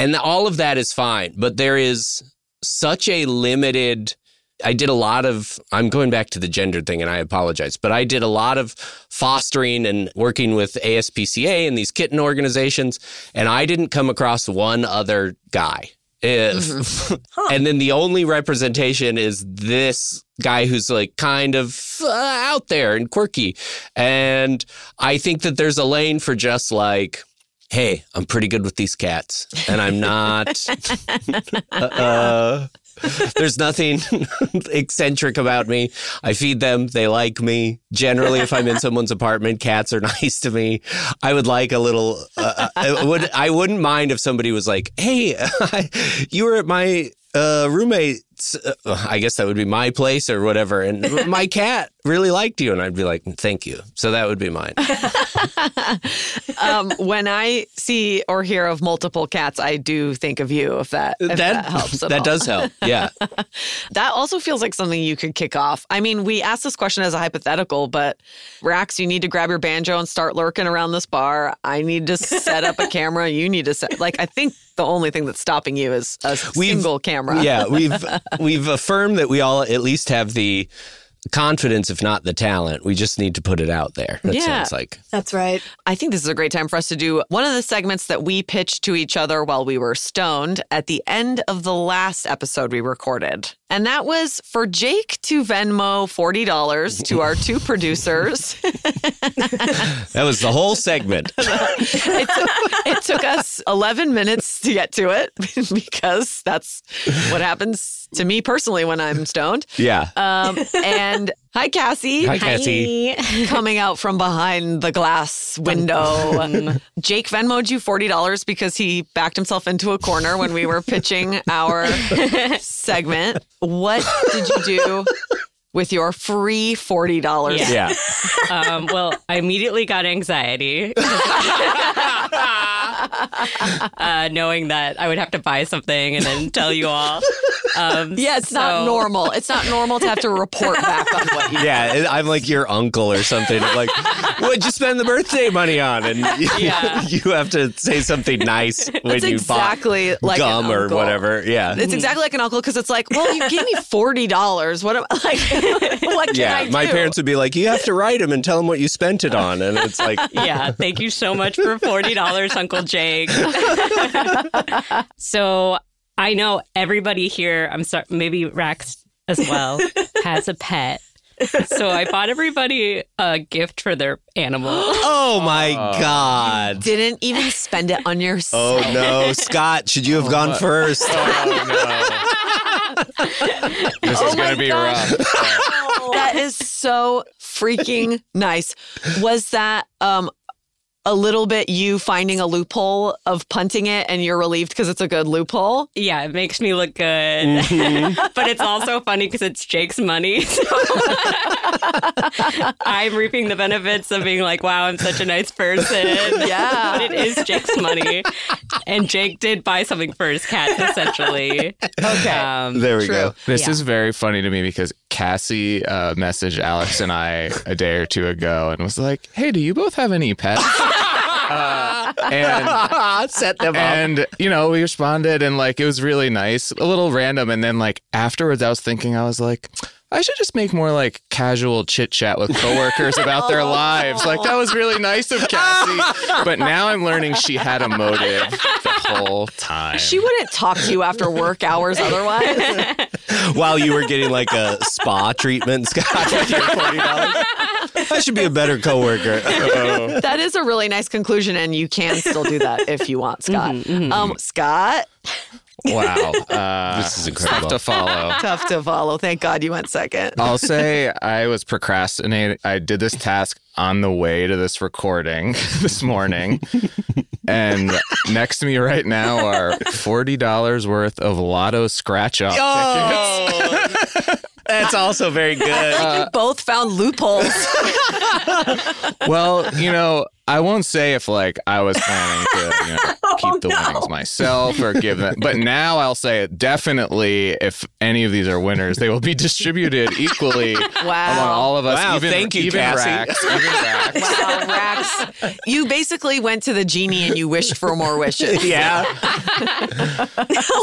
and all of that is fine. But there is such a limited. I did a lot of. I'm going back to the gender thing, and I apologize, but I did a lot of fostering and working with ASPCA and these kitten organizations, and I didn't come across one other guy. If, *laughs* And then the only representation is this guy who's like kind of uh, out there and quirky. And I think that there's a lane for just like, hey, I'm pretty good with these cats, and I'm not. *laughs* uh, there's nothing *laughs* eccentric about me. I feed them. They like me. Generally, if I'm in someone's apartment, cats are *laughs* nice to me. I would like a little. Uh, I would. I wouldn't mind if somebody was like, "Hey, you were at my uh, roommate's. Uh, I guess that would be my place or whatever." And *laughs* my cat really liked you, and I'd be like, "Thank you." So that would be mine. *laughs* um, when I see or hear of multiple cats, I do think of you. If that if that, helps, at that all. does help. *laughs* Yeah. That also feels like something you could kick off. I mean, we asked this question as a hypothetical, but Rax, you need to grab your banjo and start lurking around this bar. I need to set up a camera. You need to set like I think the only thing that's stopping you is a We've- single camera. Yeah, we've we've affirmed that we all at least have the confidence, if not the talent. We just need to put it out there. That Yeah. sounds like. That's right. I think this is a great time for us to do one of the segments that we pitched to each other while we were stoned at the end of the last episode we recorded. And that was for Jake to Venmo $40 to our two producers. *laughs* That was the whole segment. *laughs* it, took, it took us 11 minutes to get to it *laughs* because that's what happens to me personally when I'm stoned. yeah. Um, and hi, Cassie. Hi, Cassie. Coming out from behind the glass window. *laughs* Jake Venmoed you $40 because he backed himself into a corner when we were pitching our segment. What did you do with your free $40? Yeah. Yeah. Um, well, I immediately got anxiety, *laughs* *laughs* uh, knowing that I would have to buy something and then tell you all. Um, *laughs* Yeah, it's not normal. It's not normal to have to report back on what you Yeah, I'm like your uncle or something. I'm like, what'd you spend the birthday money on? And *laughs* Yeah. you have to say something nice when It's you exactly bought like an gum or whatever. Yeah. It's exactly like an uncle because it's like, well, you gave me forty dollars. What am like? what can yeah, I do? my parents would be like, "You have to write them and tell them what you spent it on," and it's like, Yeah, thank you so much for $40, Uncle Jake. so I know everybody here, I'm sorry, maybe Rax as well, has a pet. So I bought everybody a gift for their animal. "Oh my god." Didn't even spend it on yourself. Oh no, Scott, should you have gone first? This is going to be rough. that is so freaking nice. Was that um a little bit you finding a loophole of punting it and you're relieved because it's a good loophole? Yeah, it makes me look good. Mm-hmm. *laughs* but it's also funny because it's Jake's money. *laughs* So *laughs* I'm reaping the benefits of being like, wow, I'm such a nice person. Yeah. But it is Jake's money. And Jake did buy something for his cats, essentially. Okay. Um, There we True. go. This Yeah. is very funny to me because Cassie uh, messaged Alex and I a day or two ago and was like, "Hey, do you both have any pets?" *laughs* uh, and *laughs* Set them up. and you know, we responded and like it was really nice, a little random. And then like afterwards, I was thinking, I was like. I should just make more like casual chit chat with coworkers about their *laughs* lives. Like that was really nice of Cassie. But now I'm learning she had a motive whole *laughs* time. She wouldn't talk to you after work hours otherwise. *laughs* While you were getting like a spa treatment, Scott, with your forty dollars. I should be a better coworker. that is a really nice conclusion, and you can still do that if you want, Scott. Um, Scott, Wow. Uh, *laughs* This is incredible. Tough to follow. tough to follow. Thank God you went second. *laughs* I'll say I was procrastinating. I did this task on the way to this recording *laughs* this morning. and next to me right now are $40 worth of Lotto scratch off tickets. That's also very good. you both found loopholes. Well, you know, I won't say if like I was planning to you know, *laughs* keep the winnings myself or give them, but now I'll say it definitely. If any of these are winners, they will be distributed equally *laughs* Wow. among all of us. Wow, even, thank you, even Cassie. Rax, even Rax. *laughs* Wow, Rax. You basically went to the genie and you wished for more wishes. yeah.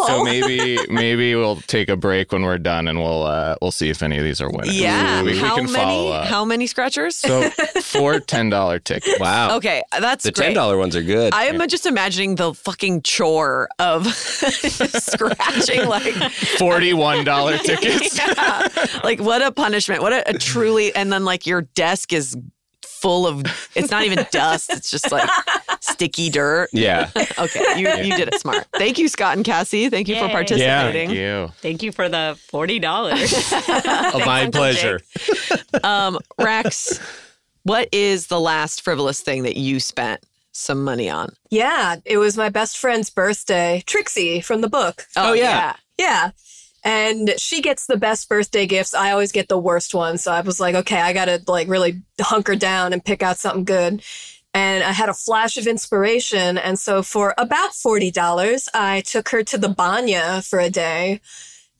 So maybe maybe we'll take a break when we're done and we'll uh, we'll see if any of these are winners. Yeah. we, we how can follow many? up. How many scratchers? so four ten dollar tickets. Wow. *laughs* okay, that's The ten dollar ones are good. I am just imagining the fucking chore of *laughs* scratching like Forty one dollar *laughs* tickets. Yeah. Like what a punishment. What a, a truly and then like your desk is full of it's not even dust, it's just like sticky dirt. yeah. Okay, you you did it smart. Thank you, Scott and Cassie. Thank you for Yay. participating. Thank you. Thank you for the $40. Oh, my pleasure. Um, Rax, what is the last frivolous thing that you spent some money on? Yeah, it was my best friend's birthday, Trixie from the book. Oh, oh yeah. Yeah. And she gets the best birthday gifts. I always get the worst ones. So I was like, okay, I got to like really hunker down and pick out something good. And I had a flash of inspiration. And so for about $40, I took her to the Banya for a day.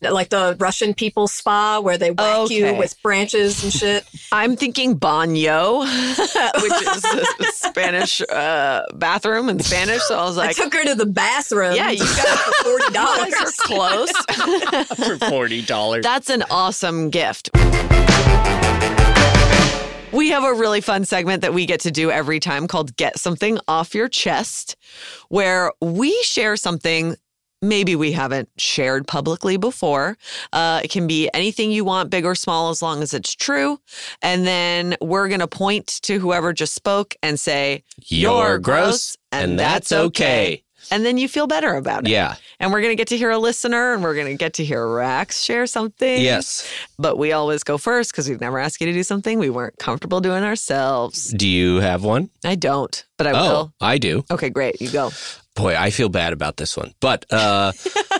Like the Russian people spa where they whack you with branches and shit. *laughs* I'm thinking baño, *laughs* which is a Spanish uh, bathroom in Spanish. So I was like, I took her to the bathroom. yeah, you got it for forty you guys dollars. *laughs* are close. for forty dollars. That's an awesome gift. We have a really fun segment that we get to do every time called Get Something Off Your Chest, where we share something maybe we haven't shared publicly before. Uh, it can be anything you want, big or small, as long as it's true. And then we're going to point to whoever just spoke and say, You're gross, and that's okay. And then you feel better about it. Yeah. And we're going to get to hear a listener and we're going to get to hear Rax share something. Yes. But we always go first because we've never asked you to do something we weren't comfortable doing ourselves. Do you have one? I don't, but I oh, will. I do. Okay, great. You go. Boy, I feel bad about this one. But uh,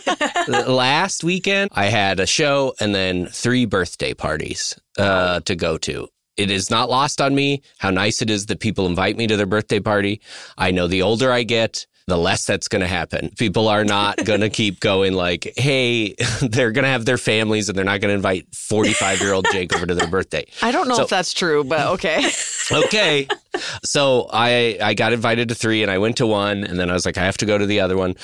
*laughs* last weekend, I had a show and then three birthday parties uh, to go to. It is not lost on me how nice it is that people invite me to their birthday party. I know the older I get, the less that's going to happen. People are not *laughs* going to keep going like, hey, *laughs* they're going to have their families and they're not going to invite 45 year old Jake over to their birthday. I don't know So- if that's true, but okay. *laughs* okay. So I I got invited to three and I went to one and then I was like, I have to go to the other one.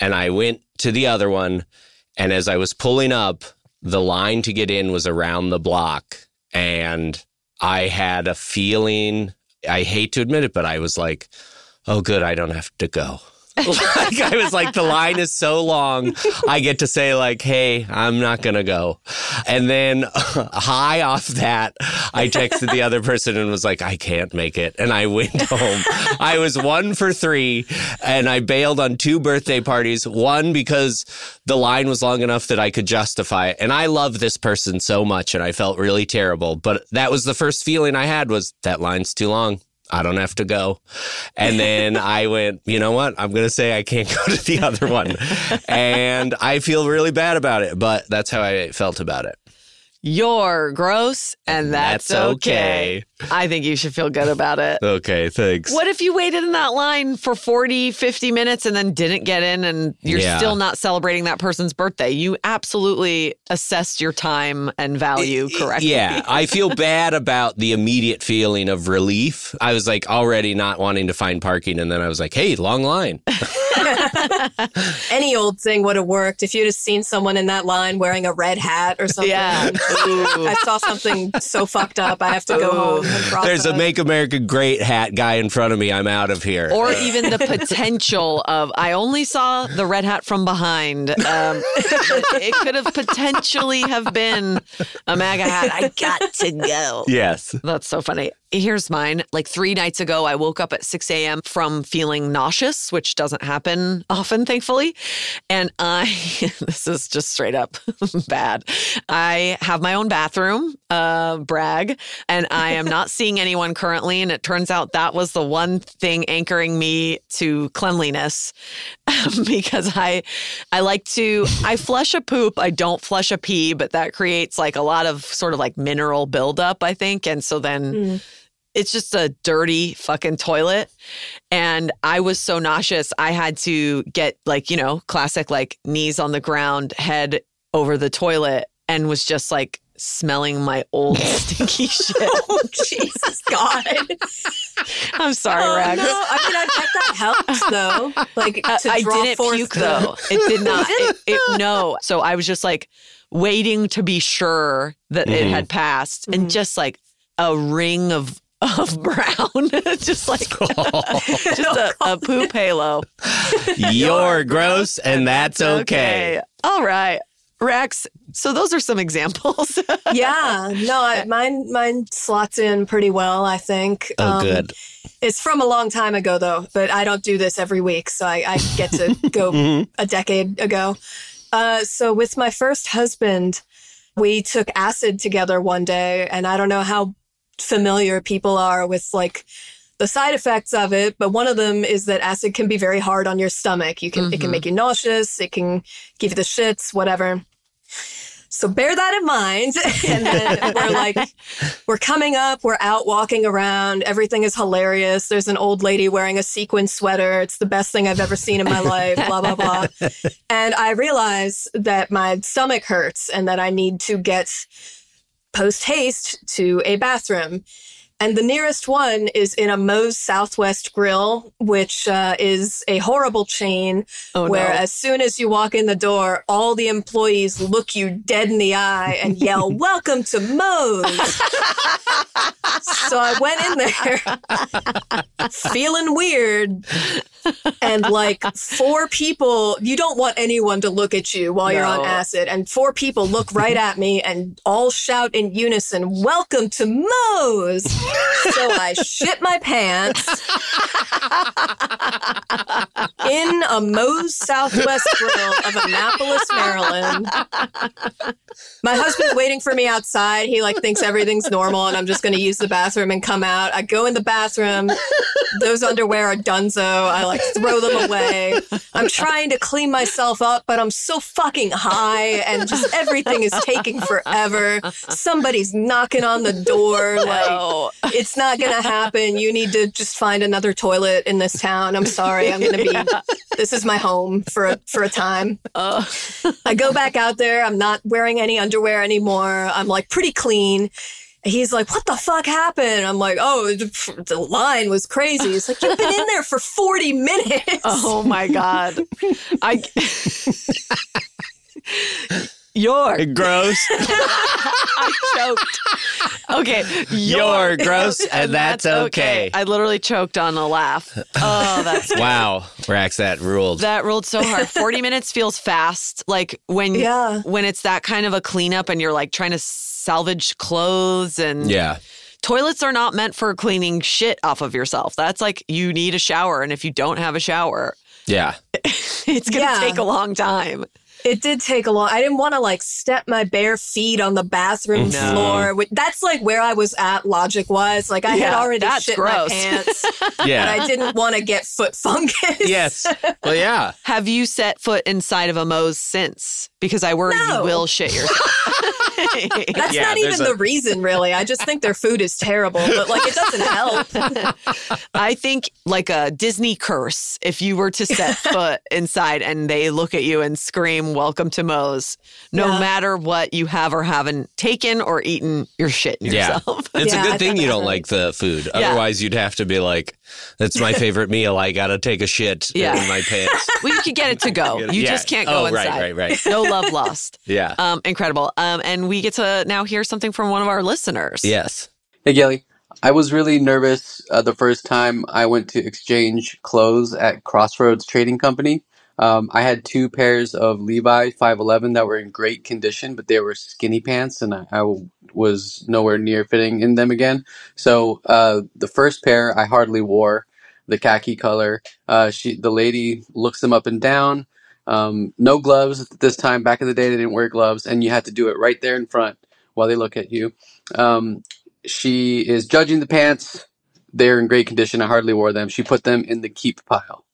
And I went to the other one. And as I was pulling up, the line to get in was around the block. And I had a feeling, I hate to admit it, but I was like, oh, good, I don't have to go. *laughs* like I was like, the line is so long. I get to say like, "Hey, I'm not gonna go," and then *laughs* high off that, I texted the other person and was like, "I can't make it," and I went home. I was one for three, and I bailed on two birthday parties. One because the line was long enough that I could justify it, and I love this person so much, and I felt really terrible. But that was the first feeling I had was that line's too long. I don't have to go. And then *laughs* I went, you know what? I'm going to say I can't *laughs* go to the other one. *laughs* And I feel really bad about it, but that's how I felt about it. You're gross, and that's, That's okay. I think you should feel good about it. *laughs* Okay, thanks. What if you waited in that line for 40, 50 minutes and then didn't get in and you're Yeah. still not celebrating that person's birthday? You absolutely assessed your time and value correctly. Yeah, *laughs* I feel bad about the immediate feeling of relief. I was like already not wanting to find parking, and then I was like, hey, long line. *laughs* *laughs* Any old thing would have worked if you'd have seen someone in that line wearing a red hat or something. Yeah. *laughs* I saw something so fucked up. I have to go home. And. There's a Make America Great hat guy in front of me. I'm out of here. Or even the potential of, I only saw the red hat from behind. Um, it could have potentially have been a MAGA hat. I got to go. yes. That's so funny. Here's mine. Like three nights ago, I woke up at 6 a.m. from feeling nauseous, which doesn't happen often, thankfully. And I, *laughs* this is just straight up *laughs* bad. I have my own bathroom, uh, brag, and I am not *laughs* seeing anyone currently. And it turns out that was the one thing anchoring me to cleanliness because I, I like to, I flush a poop. I don't flush a pee, but that creates like a lot of sort of like mineral buildup, I think. And so then it's just a dirty fucking toilet. And I was so nauseous, I had to get like, you know, classic like knees on the ground, head over the toilet, and was just like smelling my old *laughs* stinky oh, shit. Oh, Jesus God. *laughs* I'm sorry, Oh, Rags. no. I mean, I bet that helps, though. Like, *laughs* to I didn't forth puke though. It did not. It, it, no. So I was just like waiting to be sure that it had mm-hmm. passed, and mm-hmm. just like a ring of of brown, *laughs* just *laughs* like just a, a poop halo. *laughs* You're gross, and that's okay. All right, Rax. So those are some examples. yeah, no, I, mine mine slots in pretty well. I think. Oh, Um, good. It's from a long time ago, though, but I don't do this every week, so I, I get to go a decade ago. Uh, so with my first husband, we took acid together one day, and I don't know how familiar people are with like the side effects of it, but one of them is that acid can be very hard on your stomach. You can it can mm-hmm. make you nauseous, it can give you the shits, whatever. So bear that in mind. *laughs* and then we're like, we're coming up, we're out walking around. Everything is hilarious. There's an old lady wearing a sequin sweater. It's the best thing I've ever seen in my life, blah, blah, blah. *laughs* And I realize that my stomach hurts and that I need to get post haste to a bathroom. And the nearest one is in a Moe's Southwest Grill, which uh, is a horrible chain Oh, where no. as soon as you walk in the door, all the employees look you dead in the eye and yell, *laughs* Welcome to Moe's. so I went in there *laughs* feeling weird. And like four people, you don't want anyone to look at you while you're on acid. And four people look right at me and all shout in unison, Welcome to Moe's. So I shit my pants in a Moe's Southwest Grill of Annapolis, Maryland. My husband's waiting for me outside. He like thinks everything's normal and I'm just going to use the bathroom and come out. I go in the bathroom. Those underwear are dunzo. I like throw them away. I'm trying to clean myself up, but I'm so fucking high and just everything is taking forever. Somebody's knocking on the door like. It's not going to happen. You need to just find another toilet in this town. I'm sorry. I'm going to be this is my home for a, for a time. Oh. I go back out there. I'm not wearing any underwear anymore. I'm like pretty clean. He's like, "What the fuck happened?" I'm like, "Oh, the line was crazy." He's like, "You've been in there for 40 minutes." Oh my god. I *laughs* *laughs* You're Gross. *laughs* I choked. Okay, You're gross, and that's okay. I literally choked on a laugh. Oh, that's *laughs* wow. Rax, that ruled. that rolled so hard. 40 minutes feels fast. Like when Yeah. when it's that kind of a cleanup and you're like trying to salvage clothes and yeah. toilets are not meant for cleaning shit off of yourself. That's like you need a shower and if you don't have a shower, Yeah. *laughs* it's going to Yeah. take a long time. It did take a long. I didn't want to like step my bare feet on the bathroom mm-hmm. No. floor. Wh- That's like where I was at logic wise. Like I had already shit gross. my pants, *laughs* Yeah. and I didn't want to get foot fungus. yes. Well, yeah. *laughs* Have you set foot inside of a Moe's since? Because I worry No. you will shit yourself. *laughs* That's Yeah, not even a- the reason, really. I just think their food is terrible, but like it doesn't help. I think like a Disney curse if you were to set foot inside and they look at you and scream, Welcome to Moe's. No Yeah. matter what you have or haven't taken or eaten, you're shitting Yeah. yourself. *laughs* It's Yeah, a I good thing you don't right. like the food. Yeah. Otherwise, you'd have to be like, that's my favorite meal. I got to take a shit Yeah. in my pants. *laughs* well, you could get it to *laughs* go. You Yeah. just can't go Oh, right, inside. right, right. No love lost. Yeah. Um, incredible. Um, and we get to now hear something from one of our listeners. yes. Hey, Gilli. I was really nervous uh, the first time I went to exchange clothes at Crossroads Trading Company. Um, I had two pairs of Levi 511 that were in great condition, but they were skinny pants, and I, was nowhere near fitting in them again. So uh, the first pair I hardly wore, the khaki color. Uh, she, the lady looks them up and down. Um, no gloves at this time. Back in the day, they didn't wear gloves, and you had to do it right there in front while they look at you. Um, she is judging the pants. They're in great condition. I hardly wore them. She put them in the keep pile.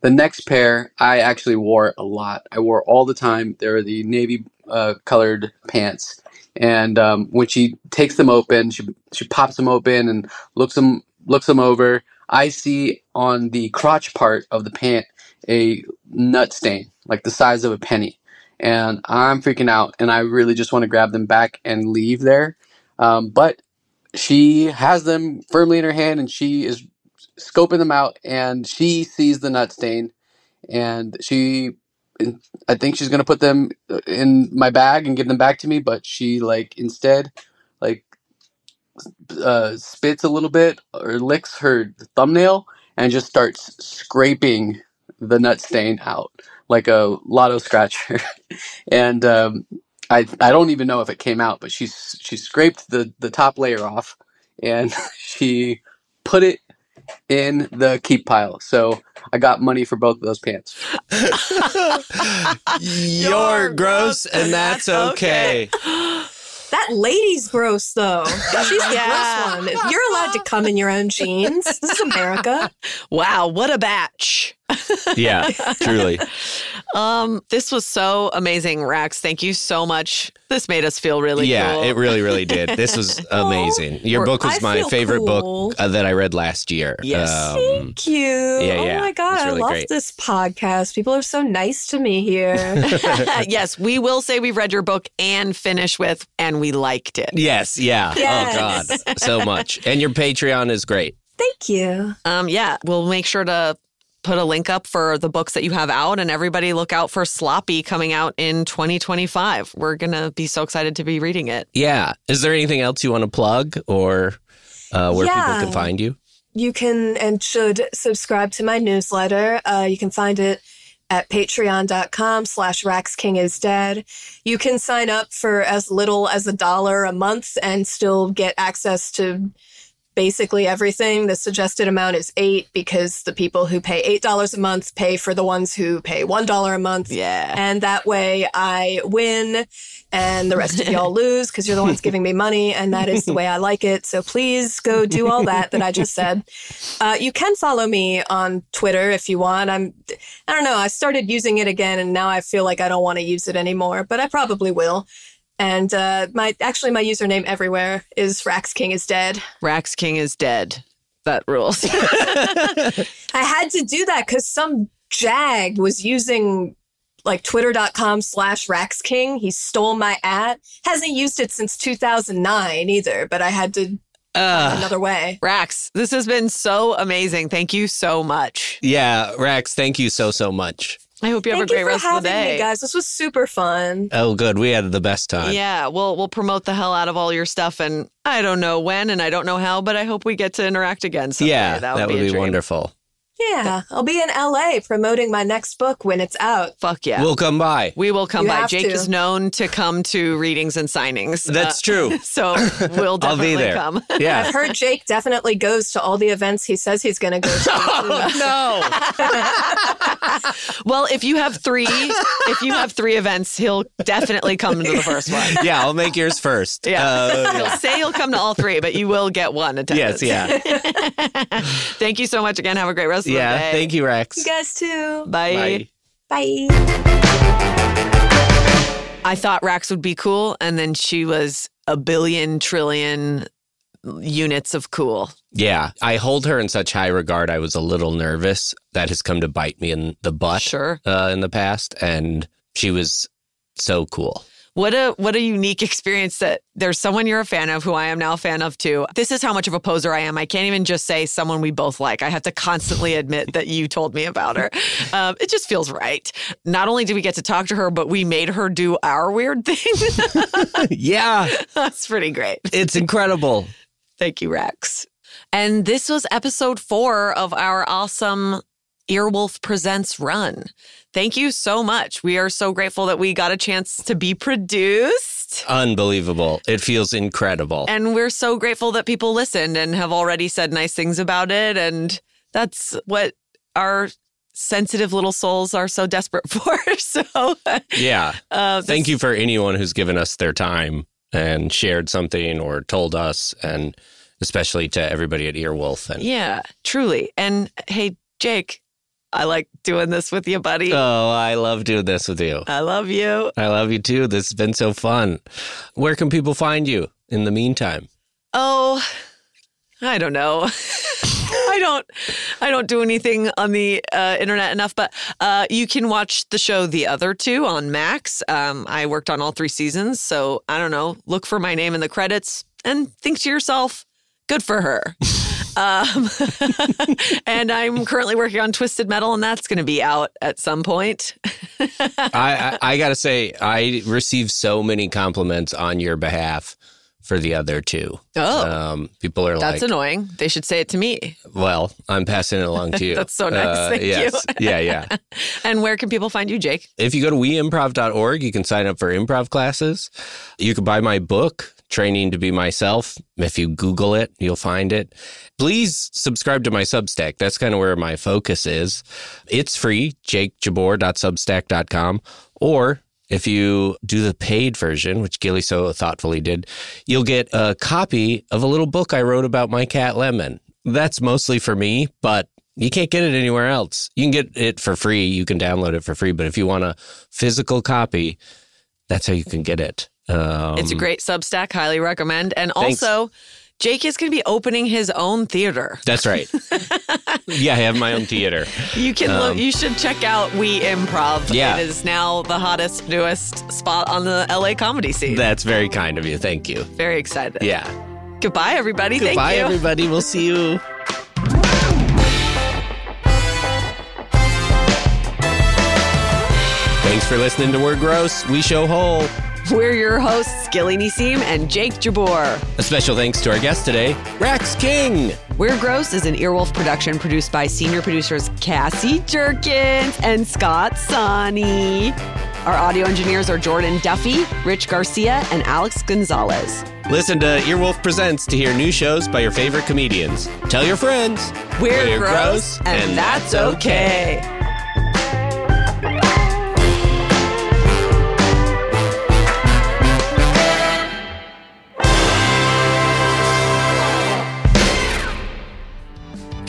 The next pair, I actually wore a lot. I wore all the time. They're the navy uh, colored pants. And um, when she takes them open, she she pops them open and looks them looks them over. I see on the crotch part of the pant a nut stain, like the size of a penny, and I'm freaking out. And I really just want to grab them back and leave there. Um, but she has them firmly in her hand and she is scoping them out and she sees the nut stain and she i think she's to put them in my bag and give them back to me but she like instead like uh, spits a little bit or licks her thumbnail and just starts scraping the nut stain out like a lotto scratcher. *laughs* And um, I, I don't even know if it came out but she she scraped the the top layer off and *laughs* she put it in the keep pile so i got money for both of those pants *laughs* You're gross, and that's okay. *gasps* That lady's gross, though. She's the Yeah. gross one. You're allowed to come in your own jeans. This is America. *laughs* Wow, what a batch. *laughs* Yeah, truly. Um, this was so amazing, Rax. Thank you so much. This made us feel really yeah, cool. it really, really did. *laughs* This was amazing. Your book was I my favorite cool. book uh, that I read last year. Yes. Um, Thank you. yeah, yeah. Oh my god, really I love great. this podcast. People are so nice to me here. *laughs* yes, we will say we've read your book and finish with, and we liked it. yes, yeah. Yes. Oh, God. So much. And your Patreon is great. Thank you. Um, yeah, we'll make sure to put a link up for the books that you have out, and everybody look out for Sloppy coming out in 2025. We're gonna be so excited to be reading it. Yeah. Is there anything else you want to plug or uh, where people can find you? You can and should subscribe to my newsletter. Uh, you can find it at patreon.com slash raxkingisdead. You can sign up for as little as a dollar a month and still get access to basically everything. The suggested amount is eight because the people who pay eight dollars a month pay for the ones who pay one dollar a month. Yeah. And that way I win and the rest of y'all *laughs* lose because you're the ones giving me money. And that is the way I like it. So please go do all that that I just said. Uh, you can follow me on Twitter if you want. I'm, I don't know. I started using it again and now I feel like I don't want to use it anymore, but I probably will. And uh, my actually my username everywhere is Rax King is dead. Rax King is dead. That rules. *laughs* I had to do that because some jag was using like twitter.com slash raxking. He stole my at. Hasn't used it since 2009 either, but I had to Uh, another way. Rax, this has been so amazing. Thank you so much. yeah, Rax, thank you so, so much. I hope you have Thank a great you for rest of the day. me, guys. This was super fun. Oh, good. We had the best time. Yeah, we'll we'll promote the hell out of all your stuff, and I don't know when, and I don't know how, but I hope we get to interact again. Someday. Yeah, that that would, would be, be wonderful. Yeah, I'll be in LA promoting my next book when it's out. Fuck yeah, We'll come by. we will come You by. have Jake to. is known to come to readings and signings. That's Uh, true. *laughs* so we'll I'll definitely be there. come. *laughs* Yeah. I've heard Jake definitely goes to all the events he says he's going to go to. *laughs* no. well, if you have three, if you have three events, he'll definitely come to the first one. Yeah, I'll make yours first. Yeah. Uh, He'll say you'll come to all three, but you will get one attendance. yes, yeah. Thank you so much again. Have a great rest of the Yeah. day. Thank you, Rax. you guys too. Bye. Bye. Bye. I thought Rax would be cool, and then she was a billion trillion units of cool. Yeah, I hold her in such high regard. I was a little nervous. That has come to bite me in the butt Sure. uh, in the past, and she was so cool. What a what a unique experience that there's someone you're a fan of who I am now a fan of too. This is how much of a poser I am. I can't even just say someone we both like. I have to constantly admit that you told me about her. *laughs* Um, it just feels right. Not only did we get to talk to her, but we made her do our weird thing. *laughs* yeah, *laughs* That's pretty great. it's incredible. Thank you, Rax. And this was episode four of our awesome Earwolf Presents run. Thank you so much. We are so grateful that we got a chance to be produced. Unbelievable. It feels incredible. And we're so grateful that people listened and have already said nice things about it. And that's what our sensitive little souls are so desperate *laughs* for. so, yeah. uh, Thank you for anyone who's given us their time and shared something or told us, and especially to everybody at Earwolf. And Yeah, truly. And hey, Jake, I like doing this with you, buddy. oh, I love doing this with you. I love you. I love you too. This has been so fun. Where can people find you in the meantime? Oh, I don't know. *laughs* I don't I don't do anything on the uh, internet enough, but uh, you can watch the show The Other Two on Max. Um, I worked on all three seasons, so I don't know. Look for my name in the credits and think to yourself, good for her. *laughs* um, *laughs* and I'm currently working on Twisted Metal, and that's going to be out at some point. I, I, *laughs* I got to say, I received so many compliments on your behalf for the other two. Oh. Um, people are That's like, that's annoying. They should say it to me. well, I'm passing it along to you. *laughs* That's so nice. Thank you. yeah, yeah. And where can people find you, Jake? If you go to weimprov.org, you can sign up for improv classes. You can buy my book, Training to Be Myself. If you Google it, you'll find it. Please subscribe to my Substack. That's kind of where my focus is. It's free, jakejabor.substack.com. Or if you do the paid version, which Gilli so thoughtfully did, you'll get a copy of a little book I wrote about my cat Lemon. That's mostly for me, but You can't get it anywhere else. You can get it for free. You can download it for free. But if you want a physical copy, that's how you can get it. Um, it's a great Substack, highly recommend. And Thanks. also, Jake is going to be opening his own theater. That's right. *laughs* yeah, I have my own theater. You can look, Um, you should check out We Improv. Yeah. It is now the hottest, newest spot on the LA comedy scene. That's very kind of you. Thank you. Very excited. Yeah. Goodbye, everybody. Goodbye, Thank you. everybody. We'll see you. Thanks for listening to We're Gross. We show whole. We're your hosts, Gilli Nissim and Jake Jabor. A special thanks to our guest today, Rax King. We're Gross is an Earwolf production produced by senior producers Cassie Jerkins and Scott Sonny. Our audio engineers are Jordan Duffy, Rich Garcia, and Alex Gonzalez. Listen to Earwolf Presents to hear new shows by your favorite comedians. Tell your friends. We're, gross, and, that's okay.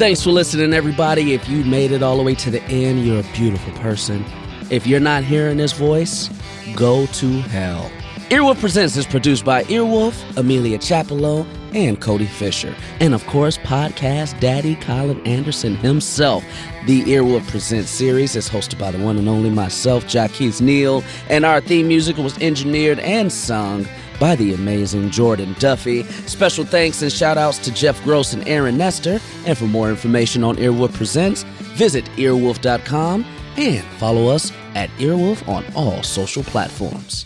Thanks for listening, everybody. If you made it all the way to the end, you're a beautiful person. If you're not hearing this voice, go to hell. Earwolf Presents is produced by Earwolf, Amelia Chapello, and Cody Fisher. And of course, podcast daddy Colin Anderson himself. The Earwolf Presents series is hosted by the one and only myself, Jacquis Neal, and our theme music was engineered and sung by the amazing Jordan Duffy. Special thanks and shout outs to Jeff Gross and Aaron Nestor. And for more information on Earwolf Presents, visit earwolf.com and follow us at Earwolf on all social platforms.